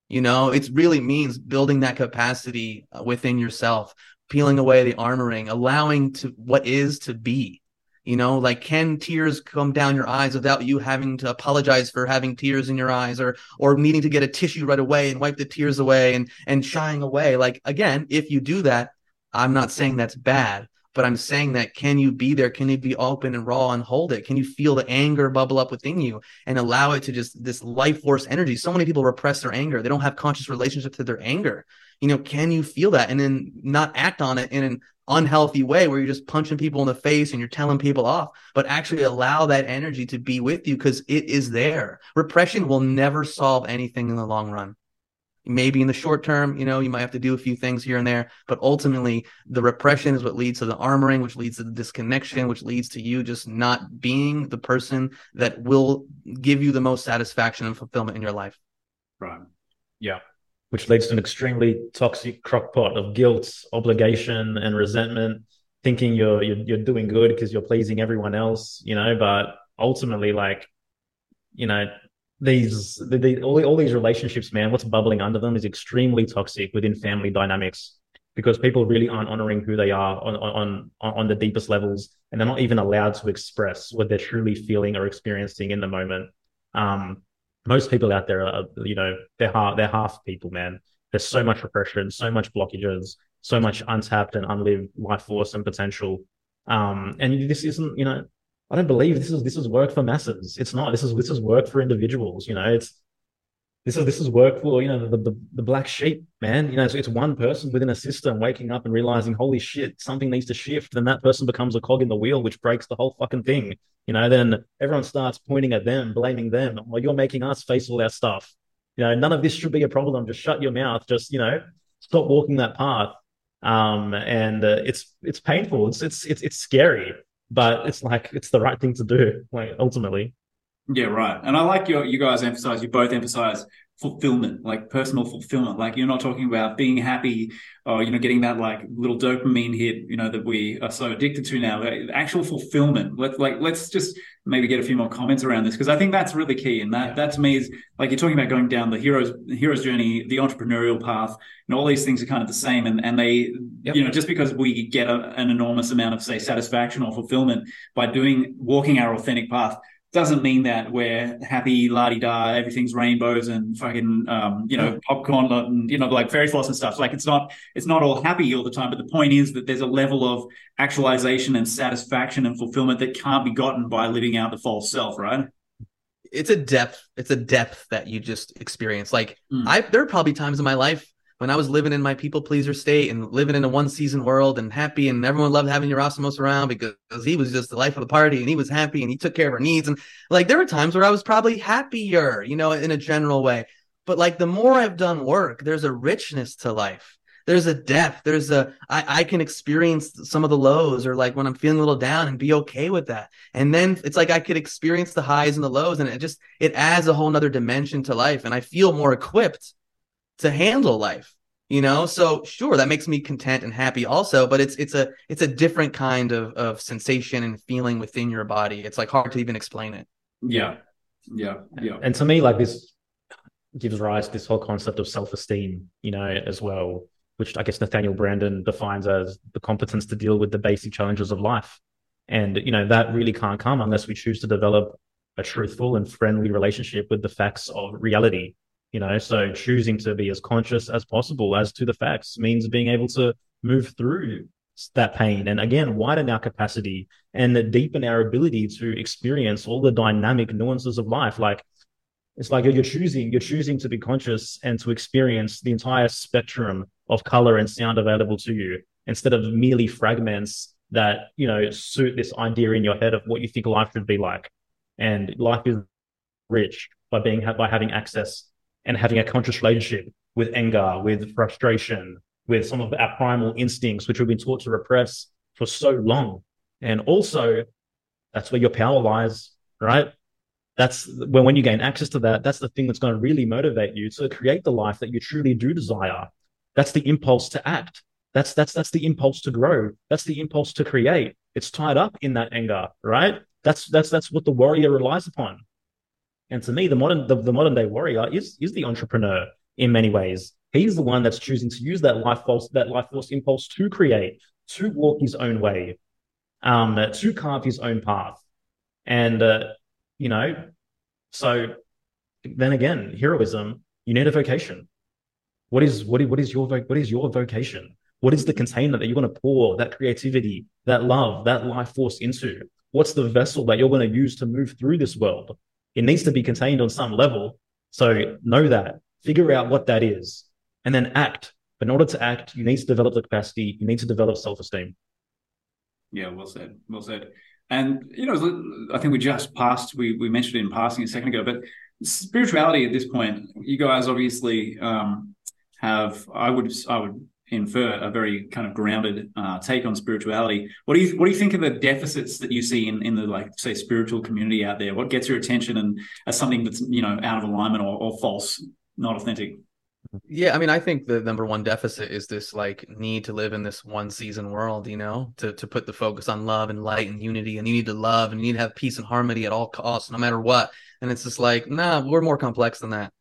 You know, it really means building that capacity uh, within yourself, peeling away the armoring, allowing to what is to be. You know, like can tears come down your eyes without you having to apologize for having tears in your eyes or or needing to get a tissue right away and wipe the tears away and and shying away. Like again, if you do that, I'm not saying that's bad, but I'm saying that can you be there? Can you be open and raw and hold it? Can you feel the anger bubble up within you and allow it to just this life force energy? So many people repress their anger. They don't have conscious relationship to their anger. You know, can you feel that and then not act on it in an unhealthy way where you're just punching people in the face and you're telling people off, but actually allow that energy to be with you because it is there. Repression will never solve anything in the long run maybe in the short term, you know, you might have to do a few things here and there, but ultimately the repression is what leads to the armoring, which leads to the disconnection, which leads to you just not being the person that will give you the most satisfaction and fulfillment in your life. Right. Yeah. Which leads to an extremely toxic crockpot of guilt, obligation, and resentment, thinking you're you're, you're doing good because you're pleasing everyone else, you know, but ultimately like you know these the, the, all, all these relationships man what's bubbling under them is extremely toxic within family dynamics because people really aren't honoring who they are on on on the deepest levels and they're not even allowed to express what they're truly feeling or experiencing in the moment. Um, most people out there are you know they're half they're half people man there's so much repression so much blockages so much untapped and unlived life force and potential um, and this isn't you know I don't believe this is this is work for masses. It's not. This is this is work for individuals. You know, it's this is this is work for you know the the, the black sheep, man. You know, it's, one person within a system waking up and realizing, holy shit, something needs to shift. Then that person becomes a cog in the wheel, which breaks the whole fucking thing. You know, then everyone starts pointing at them, blaming them. Well, you're making us face all our stuff. You know, none of this should be a problem. Just shut your mouth. Just you know, stop walking that path. Um, and uh, it's it's painful. It's it's it's it's scary but it's like it's the right thing to do like ultimately yeah right. And i like your you guys emphasize you both emphasize fulfillment like personal fulfillment. Like you're not talking about being happy or you know getting that like little dopamine hit you know that we are so addicted to now. Actual fulfillment. Let like let's just maybe get a few more comments around this because i think that's really key. And that yeah. that to me is like you're talking about going down the hero's hero's journey the entrepreneurial path and all these things are kind of the same. And and they yep. you know just because we get a, an enormous amount of say satisfaction or fulfillment by doing walking our authentic path doesn't mean that we're happy, la di da, everything's rainbows and fucking, um, you know, popcorn and, you know, like fairy floss and stuff. Like it's not, it's not all happy all the time. But the point is that there's a level of actualization and satisfaction and fulfillment that can't be gotten by living out the false self, right? It's a depth. It's a depth that you just experience. Like mm. I, there are probably times in my life when I was living in my people pleaser state and living in a one season world and happy and everyone loved having Yerasimos around because he was just the life of the party and he was happy and he took care of our needs. And like there were times where I was probably happier, you know, in a general way. But like the more I've done work, there's a richness to life. there's a depth there's a I, I can experience some of the lows or like when i'm feeling a little down and be okay with that and then it's like i could experience the highs and the lows and it just it adds a whole nother dimension to life and i feel more equipped to handle life you know? So sure that makes me content and happy also but it's it's a it's a different kind of of sensation and feeling within your body. It's like hard to even explain it. Yeah. Yeah. Yeah. And to me like this gives rise to this whole concept of self-esteem you know as well which i guess nathaniel branden defines as the competence to deal with the basic challenges of life. And you know that really can't come unless we choose to develop a truthful and friendly relationship with the facts of reality you know so choosing to be as conscious as possible as to the facts means being able to move through that pain. And again widen our capacity and deepen our ability to experience all the dynamic nuances of life. Like it's like you're choosing you're choosing to be conscious and to experience the entire spectrum of color and sound available to you instead of merely fragments that you know suit this idea in your head of what you think life should be like. And life is rich by being by having access and having a conscious relationship with anger, with frustration, with some of our primal instincts, which we've been taught to repress for so long. And also, that's where your power lies, right? That's when, when you gain access to that, that's the thing that's going to really motivate you to create the life that you truly do desire. That's the impulse to act. That's that's that's the impulse to grow. That's the impulse to create. It's tied up in that anger, right? That's that's that's what the warrior relies upon. And to me, the modern the, the modern day warrior is is the entrepreneur in many ways. He's the one that's choosing to use that life force that life force impulse to create, to walk his own way, um, to carve his own path, and uh, you know, so then again, heroism. You need a vocation. What is what is what is your what is your vocation? What is the container that you're going to pour that creativity, that love, that life force into? What's the vessel that you're going to use to move through this world? It needs to be contained on some level. So know that, figure out what that is, and then act. But in order to act, you need to develop the capacity, you need to develop self esteem. Yeah, well said. Well said. And, you know, I think we just passed, we, we mentioned it in passing a second ago, but spirituality at this point, you guys obviously um, have, I would, I would infer a very kind of grounded uh, take on spirituality. What do you what do you think of the deficits that you see in, in the like say spiritual community out there? What gets your attention and as something that's you know out of alignment or, or false, not authentic? Yeah, I mean, I think the number one deficit is this like need to live in this one season world, you know, to to put the focus on love and light and unity, and you need to love and you need to have peace and harmony at all costs, no matter what. And it's just like, nah, we're more complex than that.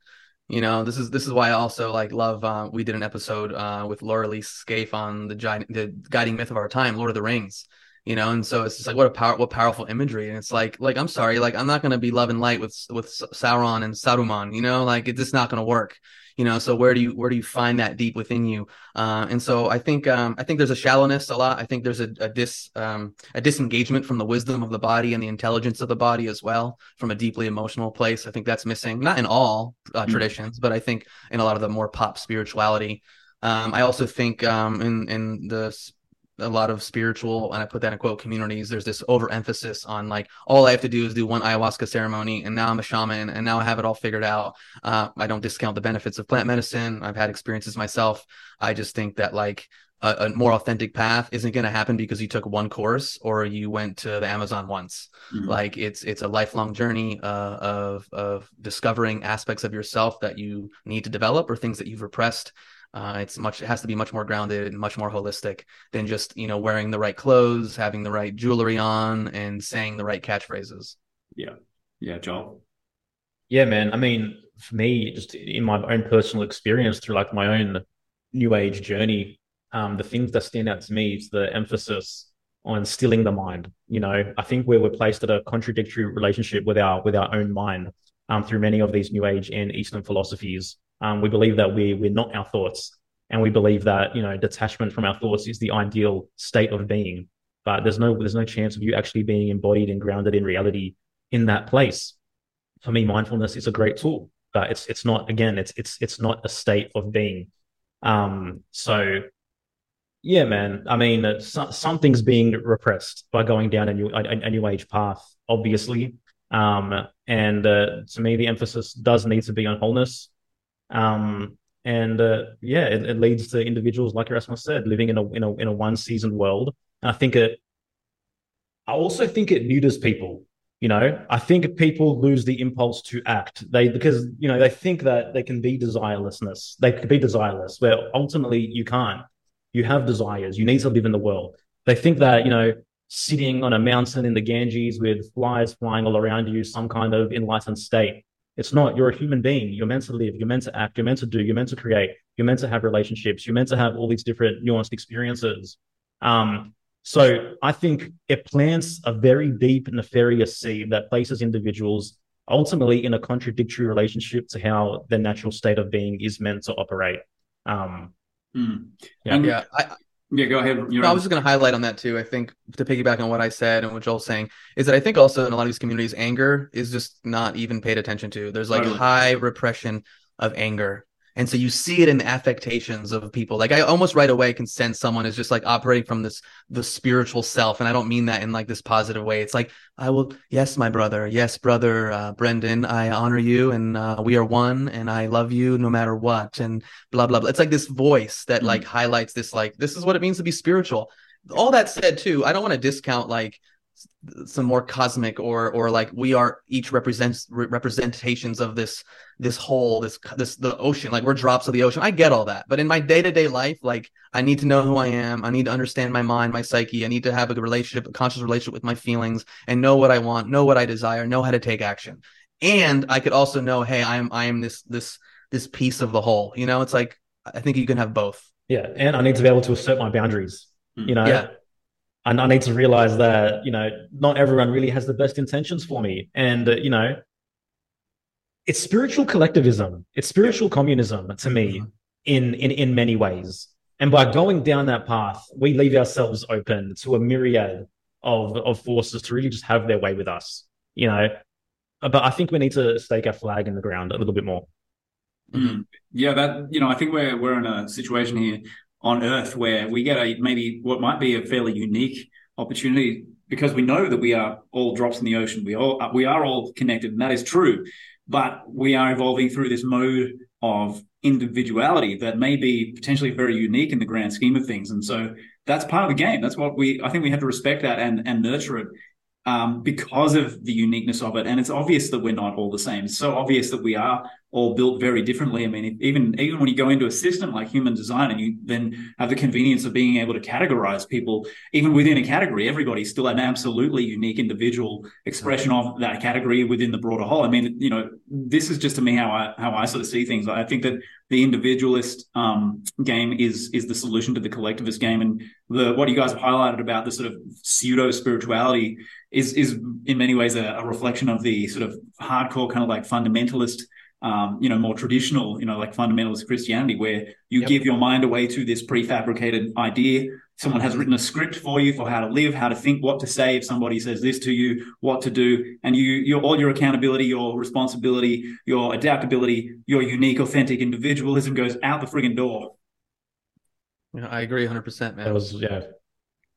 You know, this is this is why I also like love. Uh, we did an episode uh, with Laura Lee Scaife on the gi- the guiding myth of our time, Lord of the Rings. You know, and so it's just like what a power, what powerful imagery, and it's like, like I'm sorry, like I'm not gonna be love and light with with Sauron and Saruman. You know, like it's just not gonna work you know so where do you where do you find that deep within you? Uh, and so i think um, i think there's a shallowness a lot. I think there's a, a dis um, a disengagement from the wisdom of the body and the intelligence of the body as well from a deeply emotional place. I think that's missing not in all uh, mm-hmm. traditions but i think in a lot of the more pop spirituality. Um, I also think um, in in the a lot of spiritual and i put that in quote communities. There's this overemphasis on like all i have to do is do one ayahuasca ceremony and now i'm a shaman and now i have it all figured out. Uh, i don't discount the benefits of plant medicine. I've had experiences myself. I just think that like a, a more authentic path isn't going to happen because you took one course or you went to the amazon once. Mm-hmm. like it's it's a lifelong journey uh, of of discovering aspects of yourself that you need to develop or things that you've repressed uh, it's much it has to be much more grounded and much more holistic than just you know wearing the right clothes, having the right jewelry on, and saying the right catchphrases. Yeah, yeah, Joel. Yeah, man. I mean, for me, just in my own personal experience through like my own new age journey, um, the things that stand out to me is the emphasis on stilling the mind. You know, I think we're, we're placed at a contradictory relationship with our with our own mind um, through many of these new age and Eastern philosophies. Um, we believe that we we're not our thoughts, and we believe that you know detachment from our thoughts is the ideal state of being. But there's no there's no chance of you actually being embodied and grounded in reality in that place. For me, mindfulness is a great tool, but it's it's not again it's it's it's not a state of being. Um, so yeah, man. I mean, uh, so, something's being repressed by going down a new a, a new age path, obviously. Um, and uh, to me, the emphasis does need to be on wholeness um, and uh, yeah, it, it, leads to individuals like Yerasimos said, living in a in a in a one season world. And I think it. I also think it neuters people. You know, I think people lose the impulse to act. They because you know they think that they can be desirelessness. They can be desireless, where ultimately you can't. You have desires. You need to live in the world. They think that you know sitting on a mountain in the Ganges with flies flying all around you, some kind of enlightened state. It's not. You're a human being. You're meant to live. You're meant to act. You're meant to do. You're meant to create. You're meant to have relationships. You're meant to have all these different nuanced experiences. Um, so I think it plants a very deep nefarious seed that places individuals ultimately in a contradictory relationship to how their natural state of being is meant to operate. Um, mm. Yeah, yeah. I, yeah, go ahead. No, I was just going to highlight on that too. I think to piggyback on what I said and what Joel's saying is that I think also in a lot of these communities, anger is just not even paid attention to. There's like totally. high repression of anger and so you see it in the affectations of people. Like I almost right away can sense someone is just like operating from this the spiritual self, and I don't mean that in like this positive way. It's like I will, yes, my brother, yes, brother uh, Brendan, I honor you, and uh, we are one, and I love you no matter what, and blah blah blah. It's like this voice that mm-hmm. like highlights this like this is what it means to be spiritual. All that said, too, I don't want to discount like some more cosmic or or like we are each represents re- representations of this this whole this this the ocean. Like we're drops of the ocean. I get all that. But in my day-to-day life like i need to know who i am. I need to understand my mind my psyche. I need to have a relationship a conscious relationship with my feelings and know what i want know what i desire know how to take action. And i could also know hey i'm i am this this this piece of the whole. You know it's like i think you can have both. Yeah. And i need to be able to assert my boundaries. Hmm. You know? Yeah and I need to realize that you know not everyone really has the best intentions for me, and uh, you know it's spiritual collectivism, it's spiritual communism to me mm-hmm. in in in many ways. And by going down that path, we leave ourselves open to a myriad of of forces to really just have their way with us, you know. But I think we need to stake our flag in the ground a little bit more. Mm-hmm. Yeah, that you know, I think we're we're in a situation here on Earth where we get a maybe what might be a fairly unique opportunity because we know that we are all drops in the ocean. We all we are all connected, and that is true. But we are evolving through this mode of individuality that may be potentially very unique in the grand scheme of things. And so that's part of the game. That's what we I think we have to respect that and and nurture it um, because of the uniqueness of it. And it's obvious that we're not all the same. It's so obvious that we are all built very differently. I mean, even even when you go into a system like human design and you then have the convenience of being able to categorize people, even within a category, everybody's still an absolutely unique individual expression of that category within the broader whole. I mean, you know, this is just to me how I how I sort of see things. I think that the individualist um, game is is the solution to the collectivist game, and the what you guys have highlighted about the sort of pseudo spirituality is is in many ways a, a, reflection of the sort of hardcore kind of like fundamentalist um, you know more traditional you know like fundamentalist christianity where you yep. give your mind away to this prefabricated idea someone has written a script for you for how to live how to think what to say if somebody says this to you what to do and you your all your accountability your responsibility your adaptability your unique authentic individualism goes out the friggin' door yeah, I agree 100%, man. That was, yeah, that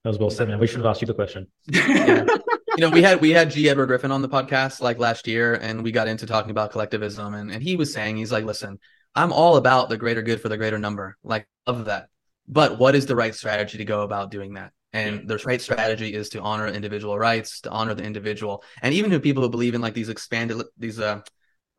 was well said, man. We should have asked you the question. yeah you know, we had we had G. Edward Griffin on the podcast like last year, and we got into talking about collectivism, and and he was saying he's like, listen, I'm all about the greater good for the greater number, like of that, but what is the right strategy to go about doing that? And the right strategy is to honor individual rights, to honor the individual, and even to people who believe in like these expanded these uh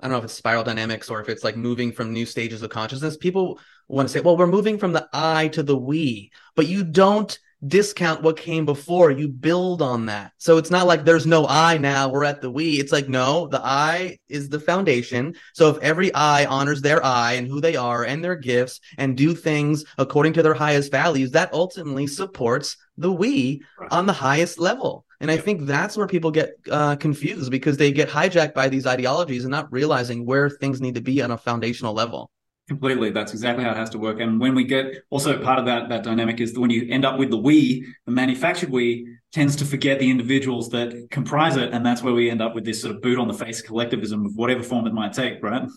I don't know if it's spiral dynamics or if it's like moving from new stages of consciousness. People want to say, well, we're moving from the I to the we, but you don't discount what came before. You build on that. So it's not like there's no I now, we're at the we. It's like, no, the I is the foundation. So if every I honors their I and who they are and their gifts and do things according to their highest values, that ultimately supports the we on the highest level. And I think that's where people get uh, confused because they get hijacked by these ideologies and not realizing where things need to be on a foundational level. Completely. That's exactly how it has to work. And when we get also part of that that dynamic is when you end up with the we, the manufactured we tends to forget the individuals that comprise it. And that's where we end up with this sort of boot on the face collectivism of whatever form it might take, right?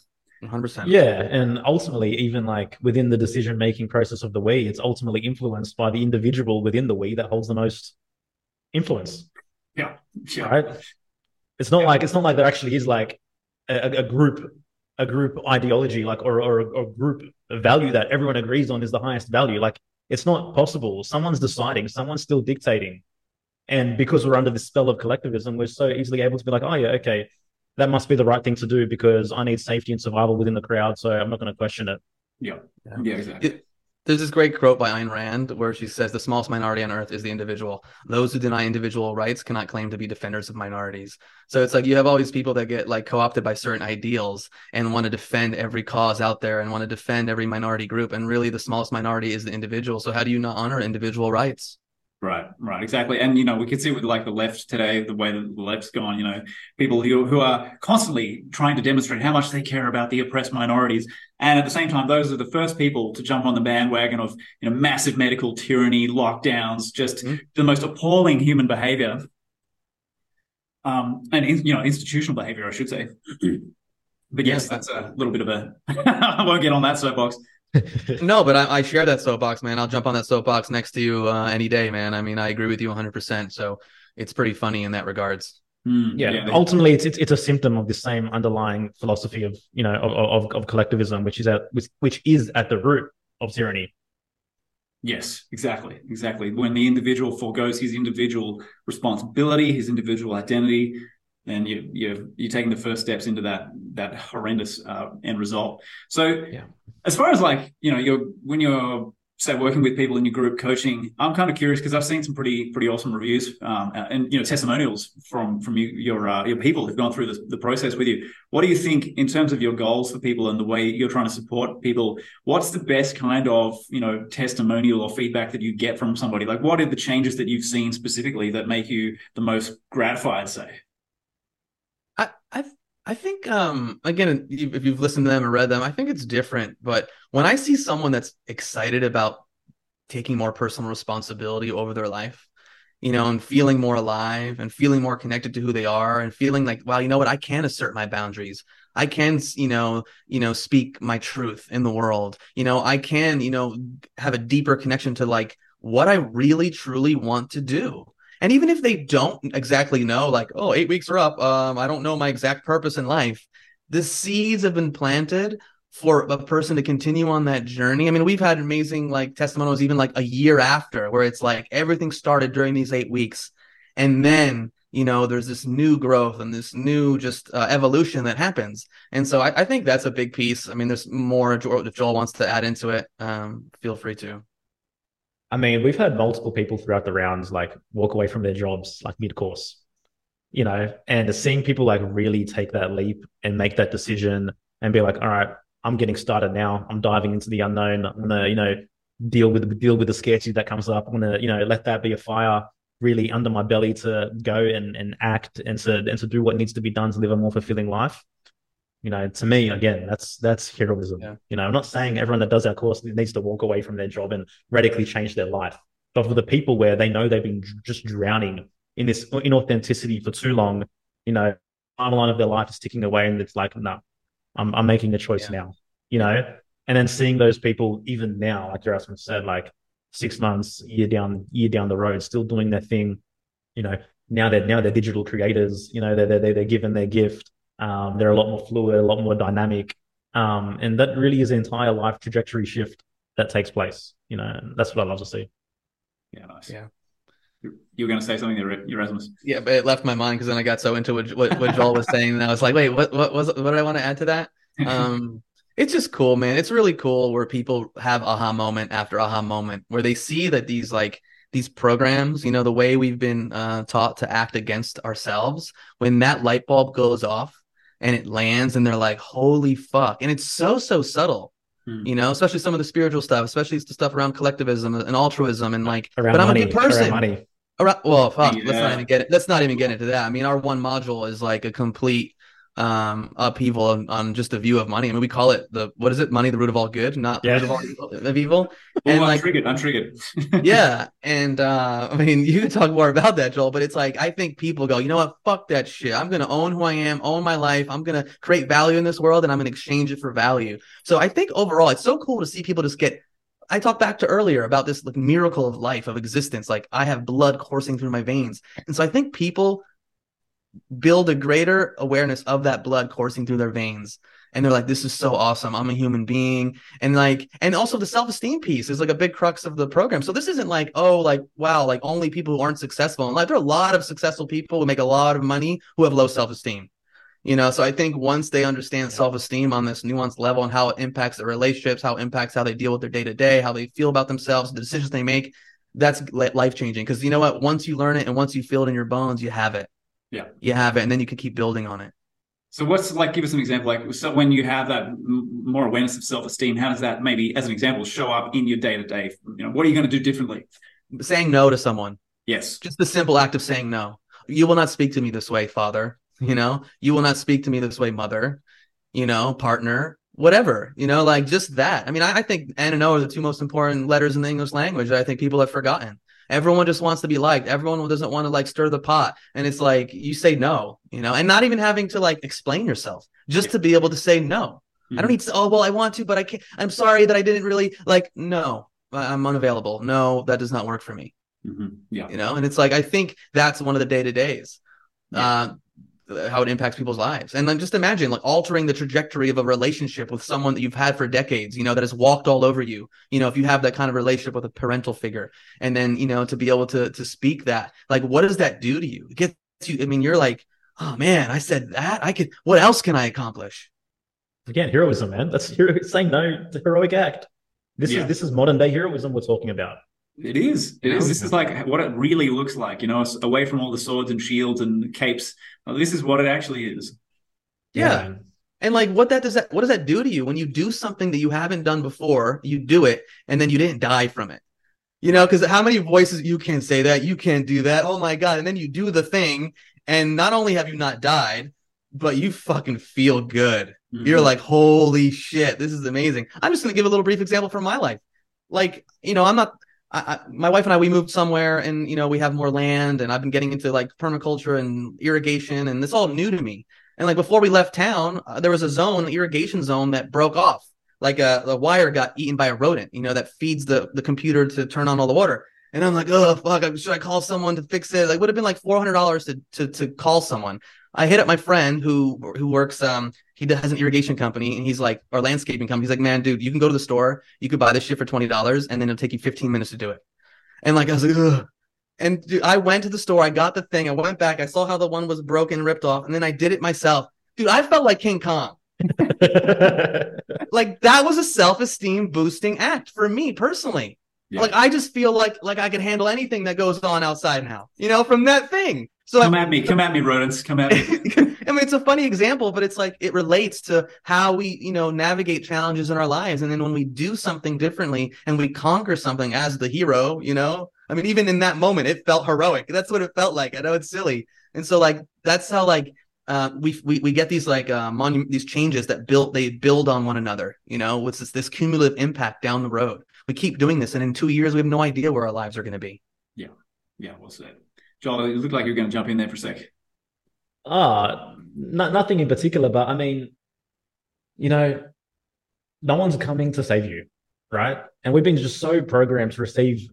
100%. Yeah. And ultimately, even like within the decision making process of the we, it's ultimately influenced by the individual within the we that holds the most influence. Yeah. yeah. Right. It's not yeah. like it's not like there actually is like a, a group a group ideology, like or or, or group value that everyone agrees on is the highest value. Like it's not possible. Someone's deciding. Someone's still dictating. And because we're under the spell of collectivism, we're so easily able to be like, oh yeah, okay, that must be the right thing to do because I need safety and survival within the crowd, so I'm not going to question it. Yeah, yeah, exactly. It, there's this great quote by Ayn Rand where she says, The smallest minority on earth is the individual. Those who deny individual rights cannot claim to be defenders of minorities. So it's like you have all these people that get like co opted by certain ideals and want to defend every cause out there and want to defend every minority group. And really, the smallest minority is the individual. So, how do you not honor individual rights? Right, right, exactly. And you know, we can see with like the left today, the way that the left's gone. You know, people who who are constantly trying to demonstrate how much they care about the oppressed minorities, and at the same time, those are the first people to jump on the bandwagon of you know massive medical tyranny, lockdowns, just mm-hmm. the most appalling human behavior, um, and you know institutional behavior, I should say. but yes, that's a little bit of a. I won't get on that soapbox. no, but I, I, share that soapbox, man. I'll jump on that soapbox next to you uh, any day, man. I mean, I agree with you 100%. So it's pretty funny in that regards. Mm, yeah, yeah, ultimately, it's, it's it's a symptom of the same underlying philosophy of you know of, of, of collectivism, which is at which, which is at the root of tyranny. Yes, exactly, exactly. When the individual foregoes his individual responsibility, his individual identity, then you you're you're taking the first steps into that that horrendous uh, end result. So, yeah. as far as like you know, you're when you're say working with people in your group coaching, I'm kind of curious because I've seen some pretty pretty awesome reviews um, and you know testimonials from from you, your uh, your people who've gone through the, the process with you. What do you think in terms of your goals for people and the way you're trying to support people? What's the best kind of you know testimonial or feedback that you get from somebody? Like, what are the changes that you've seen specifically that make you the most gratified? Say. I I think um again if you've listened to them or read them, I think it's different. But when I see someone that's excited about taking more personal responsibility over their life, you know, and feeling more alive and feeling more connected to who they are and feeling like, well, you know what, I can assert my boundaries. I can, you know, you know, speak my truth in the world. You know, I can, you know, have a deeper connection to like what I really truly want to do and even if they don't exactly know, like, oh, eight weeks are up, um, I don't know my exact purpose in life, the seeds have been planted for a person to continue on that journey. I mean, we've had amazing like testimonials even like a year after where it's like everything started during these eight weeks. And then, you know, there's this new growth and this new just uh, evolution that happens. And so I, I, think that's a big piece. I mean, there's more if Joel wants to add into it. Um, feel free to. I mean, we've had multiple people throughout the rounds like walk away from their jobs like mid course, you know, and seeing people like really take that leap and make that decision and be like, all right, I'm getting started now. I'm diving into the unknown. I'm gonna, you know, deal with deal with the scarcity that comes up. I'm gonna, you know, let that be a fire really under my belly to go and and act and to and to do what needs to be done to live a more fulfilling life you know, to me, again, that's that's heroism. Yeah. You know, I'm not saying everyone that does our course needs to walk away from their job and radically change their life. But for the people where they know they've been just drowning in this inauthenticity for too long, you know, timeline of their life is ticking away, and it's like, no, I'm I'm making a choice yeah. now. You know, and then seeing those people even now, like Yerasimos said, like six months, year down, year down the road, still doing their thing. You know, now they're now they're digital creators. You know, they're they're they're given their gift um, they're a lot more fluid, a lot more dynamic. Um, and that really is an entire life trajectory shift that takes place. You know, that's what I love to see. Yeah, nice. Yeah. You were going to say something, Yerasimos? Yeah, but it left my mind because then I got so into what, what, what Joel was saying, and I was like, wait, what, what was, what did I want to add to that? Um, it's just cool, man. It's really cool where people have aha moment after aha moment, where they see that these like these programs, you know, the way we've been uh, taught to act against ourselves, when that light bulb goes off, and it lands and they're like, holy fuck. And it's so, so subtle, hmm. you know, especially some of the spiritual stuff, especially the stuff around collectivism and altruism and like, around but I'm money, a good person. Around Around, well, fuck, yeah. let's not even get it. Let's not even get into that. I mean, our one module is like a complete um upheaval on, on, just a view of money. I mean, we call it the what is it? Money, the root of all good, not yeah. the root of all evil. Of evil. and I'm like, triggered. I'm triggered. yeah, and uh I mean, you can talk more about that, Joel. But it's like I think people go, you know what? Fuck that shit. I'm gonna own who I am, own my life. I'm gonna create value in this world, and I'm gonna exchange it for value. So I think overall, it's so cool to see people just get I talked back to earlier about this like miracle of life of existence. Like I have blood coursing through my veins, and so I think people build a greater awareness of that blood coursing through their veins. And they're like this is so awesome. I'm a human being. And like and also the self-esteem piece is like a big crux of the program. So this isn't like oh like wow like only people who aren't successful. In life there are a lot of successful people who make a lot of money who have low self-esteem. You know so i think once they understand self-esteem on this nuanced level and how it impacts their relationships how it impacts how they deal with their day-to-day how they feel about themselves the decisions they make that's life changing because you know what? Once you learn it and once you feel it in your bones you have it yeah you have it and then you can keep building on it so what's like? Give us an example. Like, so when you have that more awareness of self-esteem, how does that maybe, as an example, show up in your day-to-day? You know, what are you going to do differently? Saying no to someone. Yes. Just the simple act of saying no. You will not speak to me this way, father. You know, you will not speak to me this way, mother. You know, partner, whatever. You know, like just that. I mean, I, I think N and O are the two most important letters in the English language. I think people have forgotten. Everyone just wants to be liked. Everyone doesn't want to like stir the pot. And it's like you say no, you know, and not even having to like explain yourself, just to be able to say no. Mm-hmm. I don't mm-hmm. need to, oh, well, I want to, but I can't. I'm sorry that I didn't really like, no, I'm unavailable. No, that does not work for me. Mm-hmm. Yeah. You know, and it's like, I think that's one of the day to days. Yeah. Uh, how it impacts people's lives. And then just imagine like altering the trajectory of a relationship with someone that you've had for decades, you know, that has walked all over you. You know, if you have that kind of relationship with a parental figure and then, you know, to be able to to speak that, like what does that do to you? It gets you I mean, you're like, "Oh man, I said that. I could what else can I accomplish?" Again, heroism, man. That's hero, saying no to heroic act. This yeah. is this is modern day heroism we're talking about. It is. It is. This is like what it really looks like, you know, away from all the swords and shields and capes. This is what it actually is. Yeah. yeah. And like what that does that what does that do to you when you do something that you haven't done before, you do it and then you didn't die from it. You know, because how many voices you can't say that, you can't do that. Oh my God. And then you do the thing, and not only have you not died, but you fucking feel good. Mm-hmm. You're like, holy shit, this is amazing. I'm just gonna give a little brief example from my life. Like, you know, I'm not I, my wife and I, we moved somewhere and, you know, we have more land and I've been getting into like permaculture and irrigation and it's all new to me. And like before we left town, uh, there was a zone, irrigation zone that broke off. Like a, uh, the wire got eaten by a rodent, you know, that feeds the, the computer to turn on all the water. And I'm like, oh fuck, should I call someone to fix it? Like, would have been like four hundred dollars to to to call someone. I hit up my friend who who works um he has an irrigation company and he's like or landscaping company. He's like, man, dude, you can go to the store, you could buy this shit for twenty dollars, and then it'll take you fifteen minutes to do it. And like I was like, Ugh. and dude, I went to the store, I got the thing, I went back, I saw how the one was broken, ripped off, and then I did it myself. Dude, I felt like King Kong. like that was a self-esteem boosting act for me personally. Yeah. Like I just feel like like I can handle anything that goes on outside now, you know, from that thing. So come at me, come at me, rodents, come at me. I mean, it's a funny example, but it's like it relates to how we, you know, navigate challenges in our lives. And then when we do something differently and we conquer something as the hero, you know, I mean, even in that moment, it felt heroic. That's what it felt like. I know it's silly, and so like that's how like uh, we, we we get these like uh, monu- these changes that build they build on one another. You know, with this this cumulative impact down the road. We keep doing this, and in two years, we have no idea where our lives are going to be. Yeah, yeah, well said. Joel, it looked like you're going to jump in there for a sec. Ah, uh, nothing in particular, but I mean, you know, no one's coming to save you, right? And we've been just so programmed to receive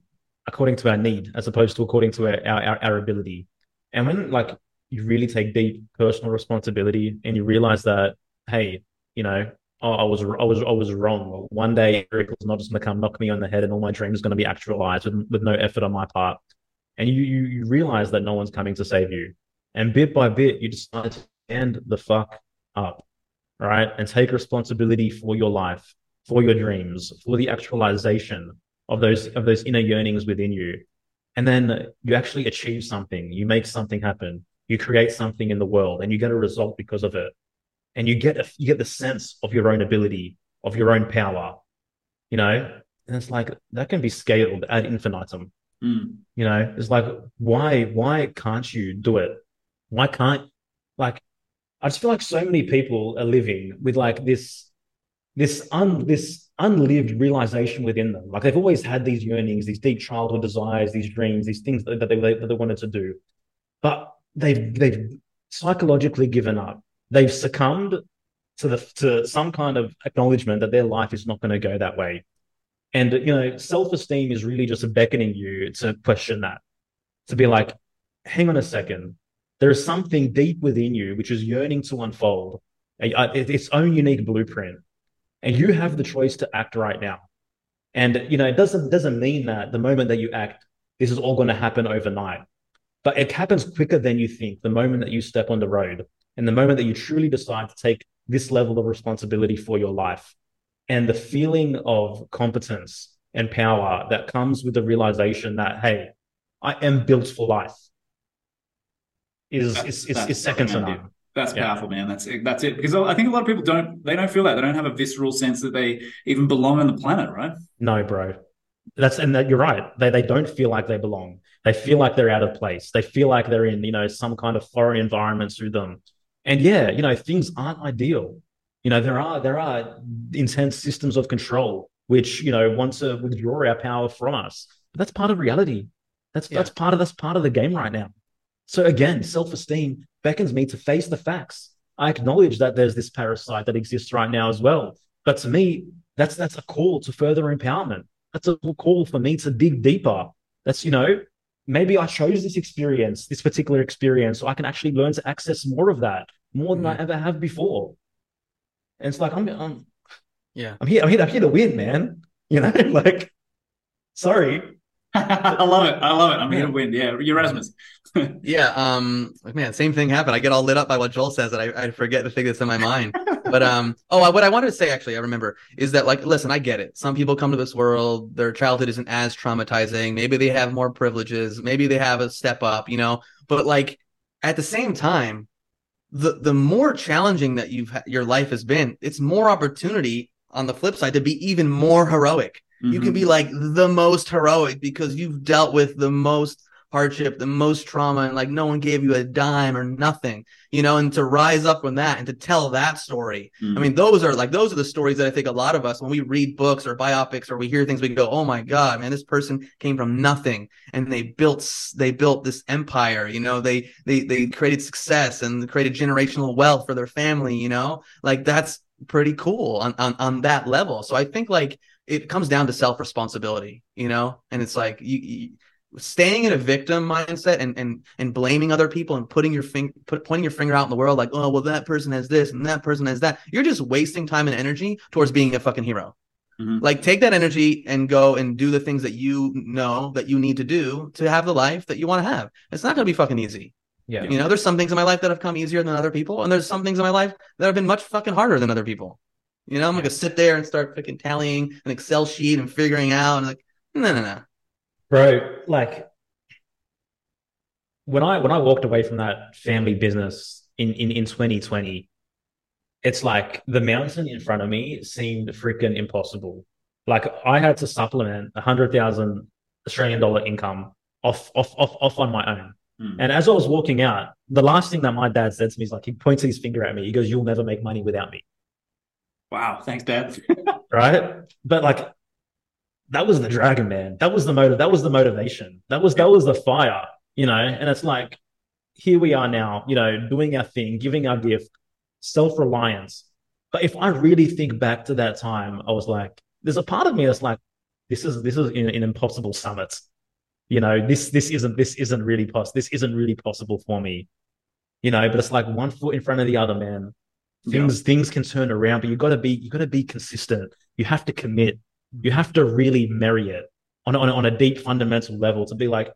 according to our need as opposed to according to our, our, our ability. And when like you really take deep personal responsibility and you realize that, hey, you know, oh, I was I was I was wrong. One day was not just going to come knock me on the head and all my dreams are going to be actualized with, with no effort on my part and you, you you realize that no one's coming to save you, and bit by bit you decide to stand the fuck up, right, and take responsibility for your life, for your dreams, for the actualization of those of those inner yearnings within you, and then you actually achieve something, you make something happen, you create something in the world, and you get a result because of it, and you get a, you get the sense of your own ability, of your own power, you know, and it's like that can be scaled ad infinitum Mm. You know, it's like why why can't you do it? Why can't like I just feel like so many people are living with like this this un this unlived realization within them. Like they've always had these yearnings, these deep childhood desires, these dreams, these things that they that they wanted to do, but they've they've psychologically given up. They've succumbed to the to some kind of acknowledgement that their life is not going to go that way. And, you know, self esteem is really just beckoning you to question that, to be like, hang on a second. There is something deep within you which is yearning to unfold. its own unique blueprint, and you have the choice to act right now. And you know, it doesn't doesn't mean that the moment that you act, this is all going to happen overnight. But it happens quicker than you think. The moment that you step on the road, and the moment that you truly decide to take this level of responsibility for your life, and the feeling of competence and power that comes with the realization that hey, I am built for life, is is, is, is second to none. That's yeah. powerful, man. That's it. That's it. Because I think a lot of people don't they don't feel that they don't have a visceral sense that they even belong on the planet, right? No, bro. That's and that you're right. They they don't feel like they belong. They feel like they're out of place. They feel like they're in you know some kind of foreign environment through them. And yeah, you know things aren't ideal. You know there are there are intense systems of control which you know want to withdraw our power from us. But that's part of reality. That's yeah. that's part of that's part of the game right now. So again, self-esteem beckons me to face the facts. I acknowledge that there's this parasite that exists right now as well. But to me, that's that's a call to further empowerment. That's a call for me to dig deeper. That's, you know, maybe I chose this experience, this particular experience, so I can actually learn to access more of that, more than mm-hmm. I ever have before. And it's like I'm, I'm yeah, I'm here, I'm here, I'm here to win, man. You know, like sorry, I love it. I love it. I'm here to win. Yeah, Yerasimos. yeah. Um. Man, same thing happened. I get all lit up by what Joel says, and I, I forget the thing that's in my mind. but um. Oh, what I wanted to say actually, I remember is that like, listen, I get it. Some people come to this world, their childhood isn't as traumatizing. Maybe they have more privileges. Maybe they have a step up. You know. But like, at the same time, the the more challenging that you've your life has been, it's more opportunity on the flip side to be even more heroic Mm-hmm. You can be like the most heroic because you've dealt with the most hardship, the most trauma, and like no one gave you a dime or nothing, you know, and to rise up from that and to tell that story. Mm-hmm. I mean, those are like, those are the stories that I think a lot of us, when we read books or biopics or we hear things, we go, oh my God, man, this person came from nothing and they built, they built this empire, you know, they, they, they created success and created generational wealth for their family, you know, like that's pretty cool on, on, on that level. So I think like, it comes down to self responsibility, you know, and it's like you, you, staying in a victim mindset and and and blaming other people and putting your finger put, pointing your finger out in the world like oh well that person has this and that person has that you're just wasting time and energy towards being a fucking hero mm-hmm. like take that energy and go and do the things that you know that you need to do to have the life that you want to have it's not going to be fucking easy yeah you know there's some things in my life that have come easier than other people and there's some things in my life that have been much fucking harder than other people you know, I'm yeah. gonna sit there and start fucking tallying an Excel sheet and figuring out and like, no, no, no. Bro, like when I when I walked away from that family business in, in, in 2020, it's like the mountain in front of me seemed freaking impossible. Like I had to supplement a hundred thousand Australian dollar income off off off off on my own. Mm. And as I was walking out, the last thing that my dad said to me is like he points his finger at me. He goes, "You'll never make money without me." Wow, thanks, Dad. right? But like that was the dragon, man. That was the motive. That was the motivation. That was that was the fire, you know. And it's like here we are now, you know, doing our thing, giving our gift, self reliance. But if I really think back to that time, I was like, there's a part of me that's like, this is this is an, an impossible summit. You know, this this isn't this isn't really possible. This isn't really possible for me. You know, but it's like one foot in front of the other, man. Things yeah. things can turn around, but you gotta be you gotta be consistent. You have to commit. You have to really marry it on, on, on a deep fundamental level to be like,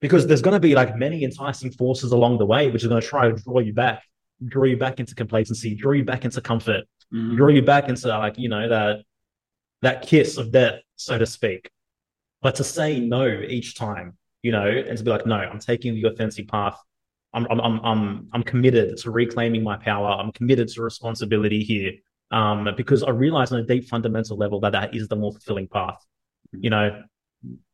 because there's gonna be like many enticing forces along the way, which are gonna try to draw you back, draw you back into complacency, draw you back into comfort, mm-hmm. draw you back into like, you know, that that kiss of death, so to speak. But to say no each time, you know, and to be like, no, I'm taking the authentic path. I'm, I'm, I'm, I'm committed to reclaiming my power. I'm committed to responsibility here. Um, because I realize on a deep fundamental level that that is the more fulfilling path. Mm-hmm. You know,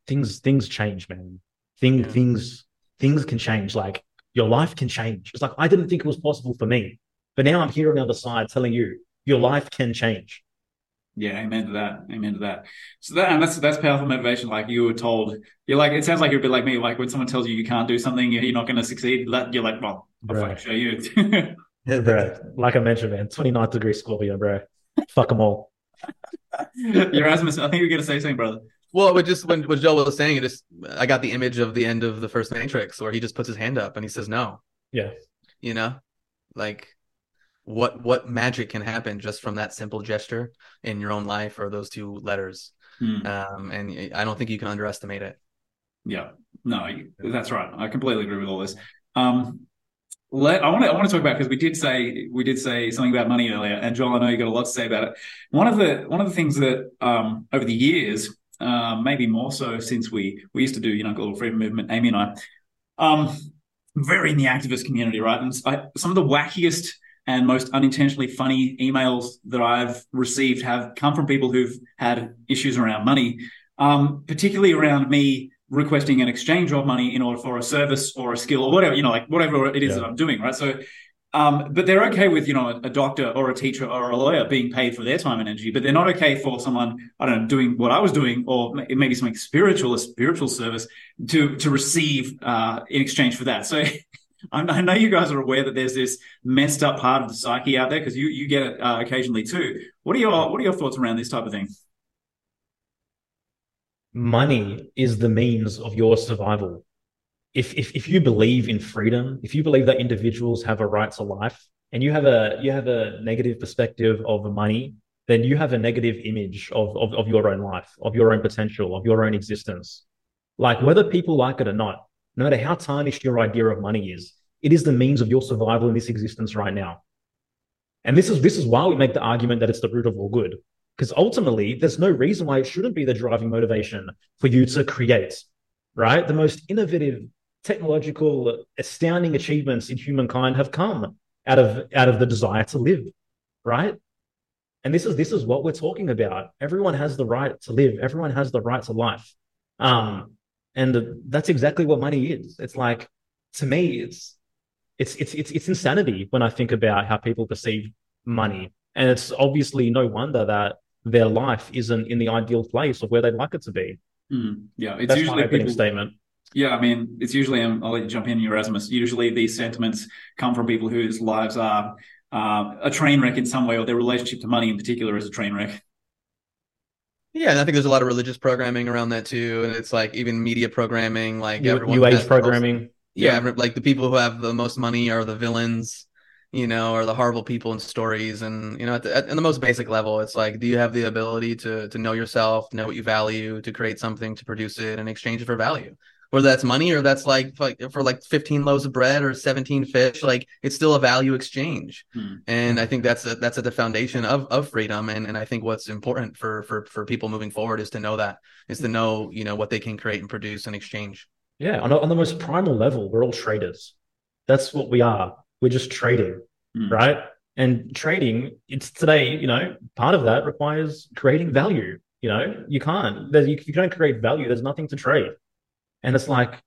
things, things change, man. Thing, yeah. things, things can change. Like your life can change. It's like, I didn't think it was possible for me, but now I'm here on the other side telling you your life can change. Yeah, amen to that. Amen to that. So that and that's that's powerful motivation. Like you were told, you're like it sounds like you're a bit like me. Like when someone tells you you can't do something, you're not going to succeed. You're like, well, I'll right. show you. yeah, bro. Like I mentioned, man, 29th degree Scorpio, bro. Fuck them all. Yerasimos, I think you're going to say something, brother. Well, with just when what Joel was saying, it just I got the image of the end of the first Matrix where he just puts his hand up and he says no. Yeah. You know, like what what magic can happen just from that simple gesture in your own life or those two letters. Hmm. Um, and I don't think you can underestimate it. Yeah, no, that's right. I completely agree with all this. Um, let, I want to I want to talk about because we did say we did say something about money earlier, and Joel, I know you got a lot to say about it. One of the one of the things that um, over the years, uh, maybe more so since we we used to do you know global freedom movement, Amy and I, um, very in the activist community, right? And I, some of the wackiest and most unintentionally funny emails that I've received have come from people who've had issues around money, um, particularly around me requesting an exchange of money in order for a service or a skill or whatever, you know, like whatever it is yeah. that I'm doing, right? So, um, but they're okay with, you know, a, doctor or a teacher or a lawyer being paid for their time and energy, but they're not okay for someone, I don't know, doing what I was doing or maybe something spiritual, a spiritual service to, to receive, uh, in exchange for that. So, I know you guys are aware that there's this messed up part of the psyche out there because you you get it uh, occasionally too. What are your what are your thoughts around this type of thing? Money is the means of your survival. If, if, if you believe in freedom, if you believe that individuals have a right to life, and you have a you have a negative perspective of money, then you have a negative image of, of, of your own life, of your own potential, of your own existence. Like whether people like it or not, no matter how tarnished your idea of money is, it is the means of your survival in this existence right now. And this is this is why we make the argument that it's the root of all good. Because ultimately, there's no reason why it shouldn't be the driving motivation for you to create, right? The most innovative, technological, astounding achievements in humankind have come out of out of the desire to live, right? And this is this is what we're talking about. Everyone has the right to live. Everyone has the right to life. Um, and that's exactly what money is. It's like to me, it's it's it's it's it's insanity when I think about how people perceive money. And it's obviously no wonder that their life isn't in the ideal place of where they'd like it to be. Mm, yeah, it's That's usually my opening people, statement. Yeah, I mean, it's usually, um, I'll let you jump in, Yerasimos. Usually these sentiments come from people whose lives are uh, a train wreck in some way, or their relationship to money in particular is a train wreck. Yeah, and I think there's a lot of religious programming around that too, and it's like even media programming, like new, new age programming. Yeah, yeah, like the people who have the most money are the villains you know, or the horrible people and stories. And, you know, at the, at, at the most basic level, it's like, do you have the ability to, to know yourself, know what you value, to create something, to produce it and exchange it for value? Whether that's money or that's like, like for like 15 loaves of bread or 17 fish, like it's still a value exchange. Hmm. And I think that's a, that's at the foundation of, of freedom. And, and I think what's important for, for, for people moving forward is to know that is to know, you know, what they can create and produce and exchange. Yeah. On, on the most primal level, we're all traders. That's what we are we're just trading, mm. right? And trading, it's today, you know, part of that requires creating value. You know, you can't, you, you don't create value, there's nothing to trade. And it's like,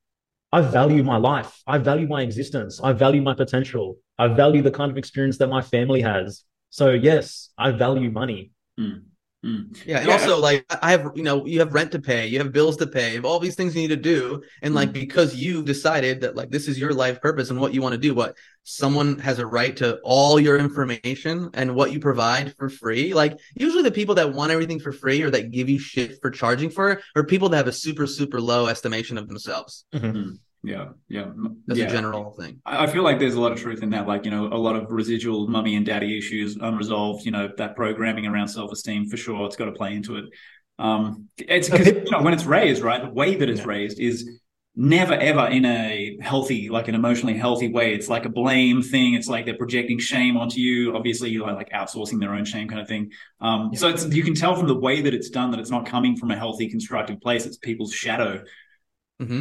I value my life. I value my existence. I value my potential. I value the kind of experience that my family has. So, yes, I value money. Mm. Mm. Yeah, and yeah. also like I have, you know, you have rent to pay, you have bills to pay, you have all these things you need to do, and like mm. because you've decided that like this is your life purpose and what you want to do, what someone has a right to all your information and what you provide for free. Like usually the people that want everything for free or that give you shit for charging for it are people that have a super super low estimation of themselves. Mm-hmm. Yeah yeah. That's yeah. a general thing. I feel like there's a lot of truth in that like you know a lot of residual mummy and daddy issues unresolved you know that programming around self-esteem for sure it's got to play into it. Um it's because you know when it's raised right the way that it's yeah. raised is never ever in a healthy like an emotionally healthy way. It's like a blame thing. It's like they're projecting shame onto you. Obviously you're like outsourcing their own shame kind of thing. Um yeah. so it's you can tell from the way that it's done that it's not coming from a healthy constructive place. It's people's shadow. Mm-hmm.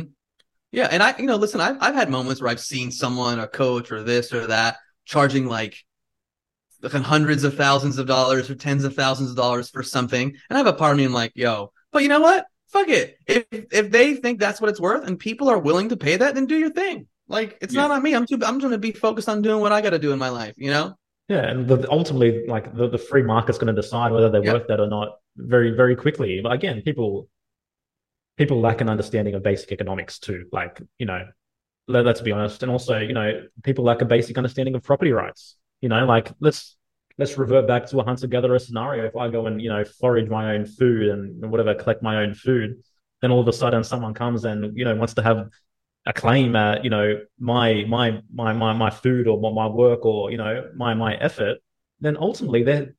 Yeah, and I, you know, listen, I've I've had moments where I've seen someone, a coach, or this or that, charging like like hundreds of thousands of dollars or tens of thousands of dollars for something, and I have a part of me I'm like, yo, but you know what? Fuck it. If if they think that's what it's worth, and people are willing to pay that, then do your thing. Like it's yeah. not on me. I'm too. I'm going to be focused on doing what I got to do in my life. You know. Yeah, and the, ultimately, like the, the free market's going to decide whether they're yeah. worth that or not very very quickly. But again, people people lack an understanding of basic economics too. Like, you know, let, us be honest. And also, you know, people lack a basic understanding of property rights. You know, like let's let's revert back to a hunter gatherer scenario. If I go and you know forage my own food and whatever, collect my own food, then all of a sudden someone comes and you know wants to have a claim at you know my my my my my food or my, my work or you know my my effort, then ultimately they're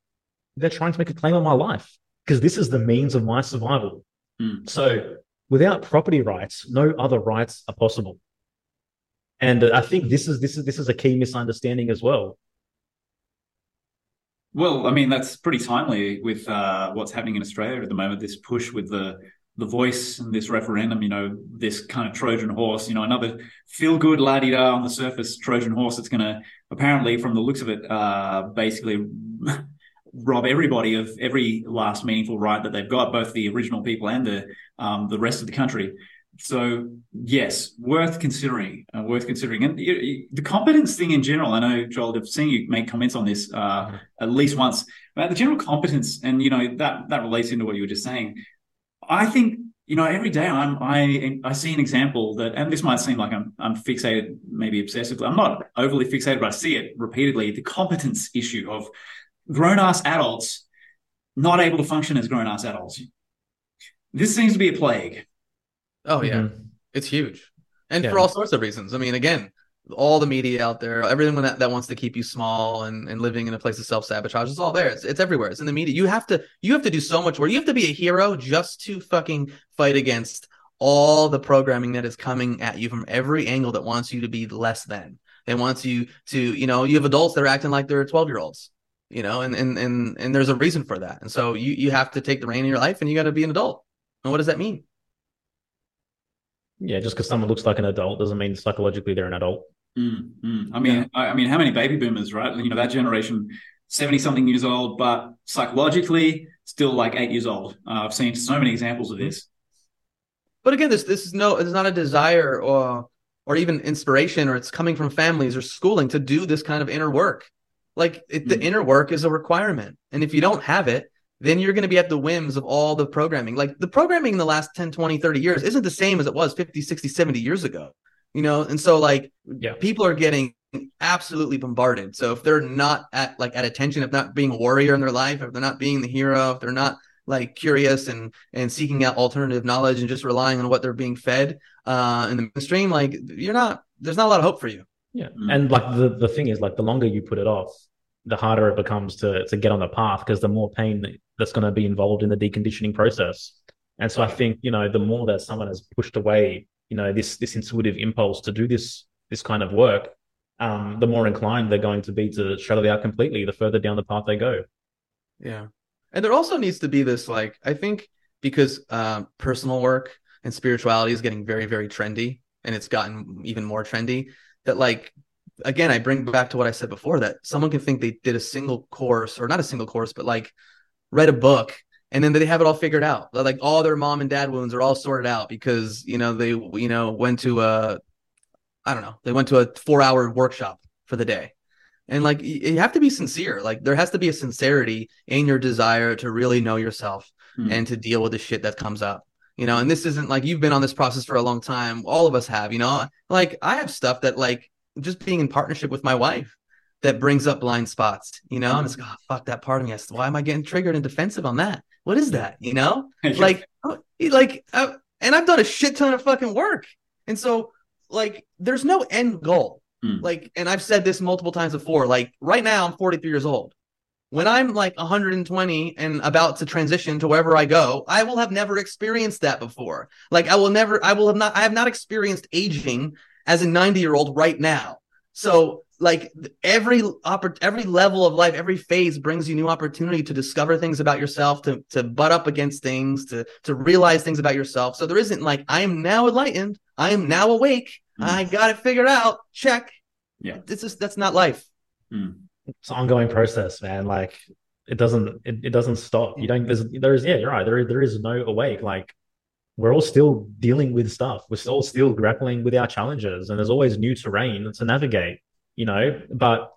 they're trying to make a claim on my life because this is the means of my survival. Mm. So without property rights, no other rights are possible. And I think this is this is this is a key misunderstanding as well. Well, I mean that's pretty timely with uh, what's happening in Australia at the moment. This push with the the voice and this referendum, you know, this kind of Trojan horse, you know, another feel good la di da on the surface Trojan horse that's going to apparently, from the looks of it, uh, basically rob everybody of every last meaningful right that they've got, both the original people and the um, the rest of the country. So yes, worth considering. Uh, worth considering, and you, you, the competence thing in general. I know Joel, I've seen you make comments on this uh, mm-hmm. at least once about the general competence, and you know that that relates into what you were just saying. I think you know every day I'm I I see an example that, and this might seem like I'm I'm fixated, maybe obsessively. I'm not overly fixated, but I see it repeatedly. The competence issue of grown ass adults not able to function as grown ass adults. This seems to be a plague. Oh yeah, mm-hmm. it's huge, and yeah. for all sorts of reasons. I mean, again, all the media out there, everyone that, that wants to keep you small and, and living in a place of self sabotage, it's all there. It's, it's everywhere. It's in the media. You have to you have to do so much work. You have to be a hero just to fucking fight against all the programming that is coming at you from every angle that wants you to be less than. They wants you to, you know, you have adults that are acting like they're 12 year olds you know, and and and and there's a reason for that. And so you you have to take the reign in your life, and you got to be an adult. And what does that mean? Yeah, just because someone looks like an adult doesn't mean psychologically they're an adult. Mm, mm. I mean, yeah. I, I mean, how many baby boomers, right? You know, that generation, seventy something years old, but psychologically still like eight years old. Uh, I've seen so many examples of this. But again, this this is no, it's not a desire or or even inspiration, or it's coming from families or schooling to do this kind of inner work. Like it, the mm. inner work is a requirement. And if you don't have it, then you're going to be at the whims of all the programming. Like the programming in the last 10, 20, 30 years isn't the same as it was 50, 60, 70 years ago. You know, and so like yeah. people are getting absolutely bombarded. So if they're not at like at attention, if not being a warrior in their life, if they're not being the hero, if they're not like curious and and seeking out alternative knowledge and just relying on what they're being fed uh in the mainstream, like you're not there's not a lot of hope for you. Yeah. Mm. And like the, the thing is like the longer you put it off, the harder it becomes to to get on the path because the more pain that's going to be involved in the deconditioning process. And so I think, you know, the more that someone has pushed away, you know, this this intuitive impulse to do this this kind of work, um, the more inclined they're going to be to shut it out completely the further down the path they go. Yeah. And there also needs to be this like I think because um, personal work and spirituality is getting very, very trendy and it's gotten even more trendy that like again i bring back to what i said before that someone can think they did a single course or not a single course but like read a book and then they have it all figured out. Like all their mom and dad wounds are all sorted out because you know they you know went to a i don't know they went to a four hour workshop for the day. And like you have to be sincere. Like there has to be a sincerity in your desire to really know yourself hmm. and to deal with the shit that comes up you know and this isn't like you've been on this process for a long time. All of us have you know? Like i have stuff that like just being in partnership with my wife that brings up blind spots you know? And it's like oh, fuck that part of me. Why am i getting triggered and defensive on that? What is that? You know? Like oh, like uh, and i've done a shit ton of fucking work. And so like there's no end goal. Mm. like and i've said this multiple times before like right now i'm 43 years old when I'm like 120 and about to transition to wherever I go, I will have never experienced that before. Like I will never, I will have not, I have not experienced aging as a 90 year old right now. So like every oppor- every level of life, every phase brings you new opportunity to discover things about yourself, to to butt up against things, to to realize things about yourself. So there isn't like I am now enlightened, I am now awake, mm. I got it figured out. Check. Yeah, this is that's not life. Mm it's an ongoing process, man. Like it doesn't it, it doesn't stop. You don't there's there's yeah, you're right. There there is no awake. Like we're all still dealing with stuff. We're all still grappling with our challenges, and there's always new terrain to navigate. You know, but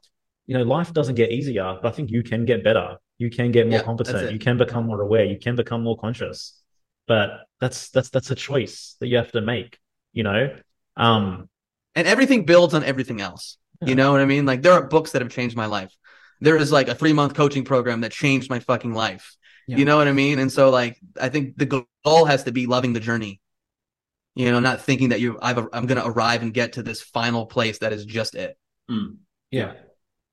you know, life doesn't get easier. But I think you can get better. You can get more yeah, competent. You can become more aware. You can become more conscious. But that's that's that's a choice that you have to make. You know, um, and everything builds on everything else. You know what I mean? Like there are books that have changed my life. There is like a three month coaching program that changed my fucking life. Yeah. You know what I mean? And so like I think the goal has to be loving the journey. You know, not thinking that you I've I'm going to arrive and get to this final place that is just it. Mm. Yeah.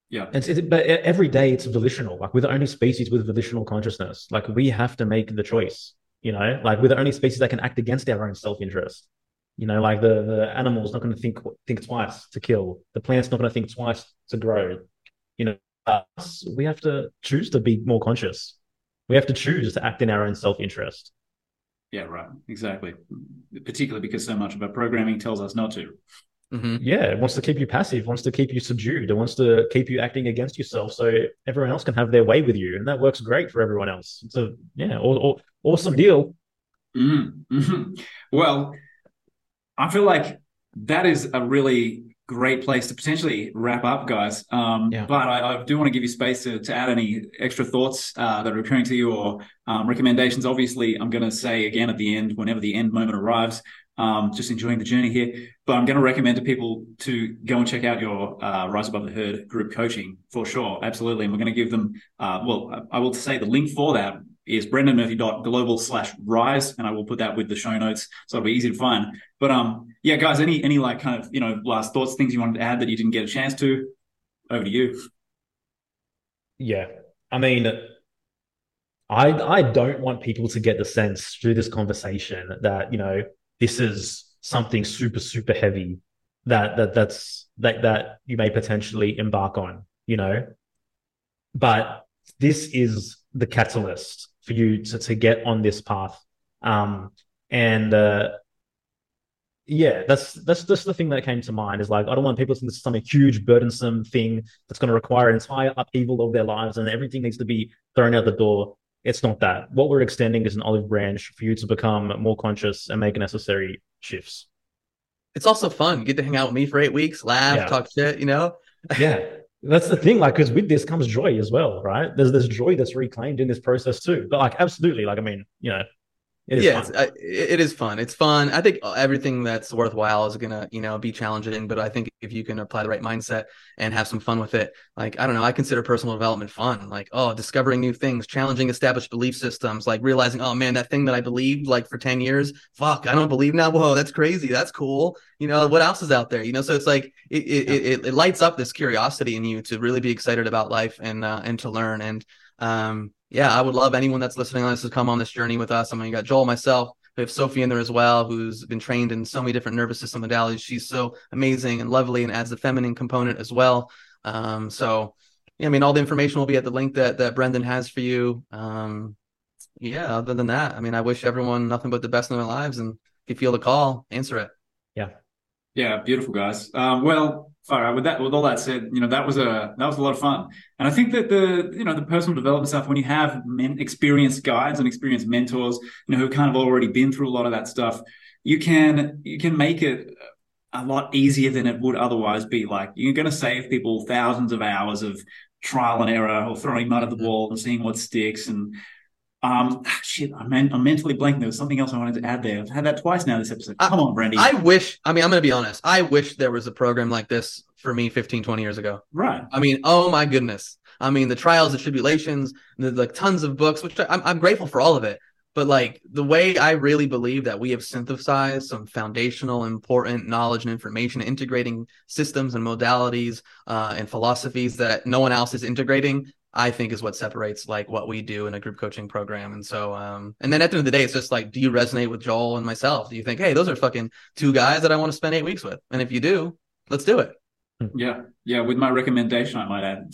Yeah. It's, it's, but every day it's volitional. Like we're the only species with volitional consciousness. Like we have to make the choice. You know, like we're the only species that can act against our own self-interest. You know, like the the animal's not going to think think twice to kill. The plant's not going to think twice to grow. You know, us we have to choose to be more conscious. We have to choose to act in our own self-interest. Yeah, right. Exactly. Particularly because so much of our programming tells us not to. Mm-hmm. Yeah, it wants to keep you passive, wants to keep you subdued, it wants to keep you acting against yourself so everyone else can have their way with you. And that works great for everyone else. So, yeah, awesome deal. Mm-hmm. Well, I feel like that is a really great place to potentially wrap up, guys. Um, yeah. But I, I, do want to give you space to, to add any extra thoughts uh, that are occurring to you or um, recommendations. Obviously, I'm going to say again at the end, whenever the end moment arrives, um, just enjoying the journey here. But I'm going to recommend to people to go and check out your uh, Rise Above the Herd group coaching for sure. Absolutely. And we're going to give them, uh, well, I will say the link for that is brendanmurphy.global slash rise. And I will put that with the show notes. So it'll be easy to find. But um, yeah, guys, any, any like kind of, you know, last thoughts, things you wanted to add that you didn't get a chance to? Over to you. Yeah. I mean, I I don't want people to get the sense through this conversation that, you know, this is something super super heavy that that that's that that you may potentially embark on you know but this is the catalyst for you to, to get on this path um and uh yeah that's that's just the thing that came to mind is like i don't want people to think this is some huge burdensome thing that's going to require an entire upheaval of their lives and everything needs to be thrown out the door it's not that. What we're extending is an olive branch for you to become more conscious and make necessary shifts. It's also fun. You get to hang out with me for eight weeks, laugh, yeah. talk shit, you know? yeah. That's the thing, like, because with this comes joy as well, right? There's this joy that's reclaimed in this process too. But like, absolutely, like, I mean, you know, it yeah, it's, uh, it is fun. It's fun. I think everything that's worthwhile is gonna, you know, be challenging. But I think if you can apply the right mindset and have some fun with it, like I don't know, I consider personal development fun. Like oh, discovering new things, challenging established belief systems, like realizing, oh man, that thing that I believed like for ten years, fuck, I don't believe now. Whoa, that's crazy. That's cool. You know, what else is out there? You know, so it's like it it, yeah. it, it lights up this curiosity in you to really be excited about life and uh, and to learn and um yeah, I would love anyone that's listening on this to come on this journey with us. I mean, you got Joel, myself, we have Sophie in there as well, who's been trained in so many different nervous system modalities. She's so amazing and lovely and adds the feminine component as well. Um, so, yeah, I mean, all the information will be at the link that that Brendan has for you. Um, yeah, other than that, I mean, I wish everyone nothing but the best in their lives. And if you feel the call, answer it. Yeah. Yeah, beautiful guys. Um, well, all right. With that, with all that said, you know that was a that was a lot of fun, and I think that the you know the personal development stuff when you have men, experienced guides and experienced mentors, you know, who kind of already been through a lot of that stuff, you can you can make it a lot easier than it would otherwise be. Like you're going to save people thousands of hours of trial and error or throwing mud at the mm-hmm. wall and seeing what sticks and um, ah, shit, I'm, I'm mentally blank. There was something else I wanted to add there. I've had that twice now this episode. Come I, on, Brandy. I wish, I mean, I'm going to be honest. I wish there was a program like this for me 15, 20 years ago. Right. I mean, oh my goodness. I mean, the trials, the tribulations, the like tons of books, which I, I'm, I'm grateful for all of it. But like the way I really believe that we have synthesized some foundational, important knowledge and information, integrating systems and modalities uh, and philosophies that no one else is integrating. I think is what separates like what we do in a group coaching program. And so, um, and then at the end of the day, it's just like, do you resonate with Joel and myself? Do you think, hey, those are fucking two guys that I want to spend eight weeks with? And if you do, let's do it. Yeah, yeah, with my recommendation, I might add.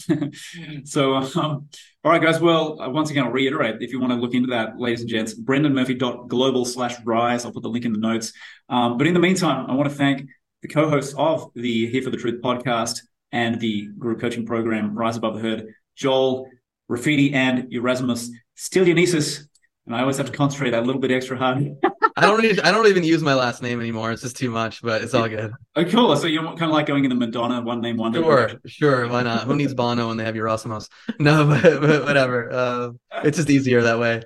so, um, all right, guys. Well, uh, once again, I'll reiterate if you want to look into that, ladies and gents, brendanmurphy.global slash rise. I'll put the link in the notes. Um, but in the meantime, I want to thank the co hosts of the Here for the Truth podcast and the group coaching program, Rise Above the Herd, Joel, Rafidi, and Yerasimos Stylianisis. And I always have to concentrate that little bit extra hard. I don't really, I don't even use my last name anymore. It's just too much, but it's all good. Oh, cool. So you're kind of like going in the Madonna one name wonder. Sure, sure. Why not? Who needs Bono when they have your Yerasimos? No, but, but whatever. Uh, it's just easier that way.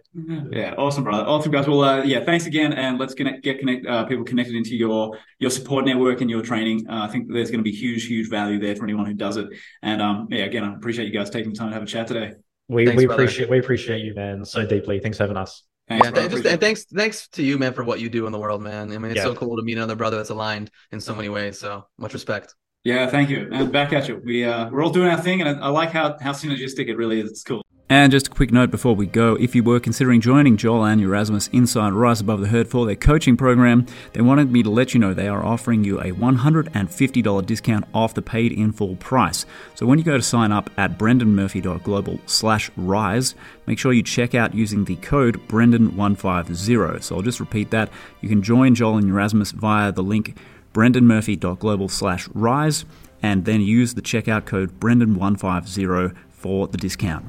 Yeah, awesome, brother. Awesome, guys. Well, uh, yeah, thanks again, and let's connect, get connect uh, people connected into your your support network and your training. Uh, I think there's going to be huge, huge value there for anyone who does it. And um, yeah, again, I appreciate you guys taking the time to have a chat today. We thanks, we brother. appreciate we appreciate you, man, so deeply. Thanks for having us. Thanks, yeah, th- just, and thanks, thanks to you, man, for what you do in the world, man. I mean, it's yeah. so cool to meet another brother that's aligned in so many ways. So much respect. Yeah, thank you. And back at you. We uh, we're all doing our thing, and I, I like how how synergistic it really is. It's cool. And just a quick note before we go if you were considering joining Joel and Yerasimos inside Rise Above the Herd for their coaching program, they wanted me to let you know they are offering you a $150 discount off the paid in full price. So when you go to sign up at brendanmurphy.global slash rise, make sure you check out using the code Brendan150. So I'll just repeat that. You can join Joel and Yerasimos via the link brendanmurphy.global slash rise and then use the checkout code Brendan150 for the discount.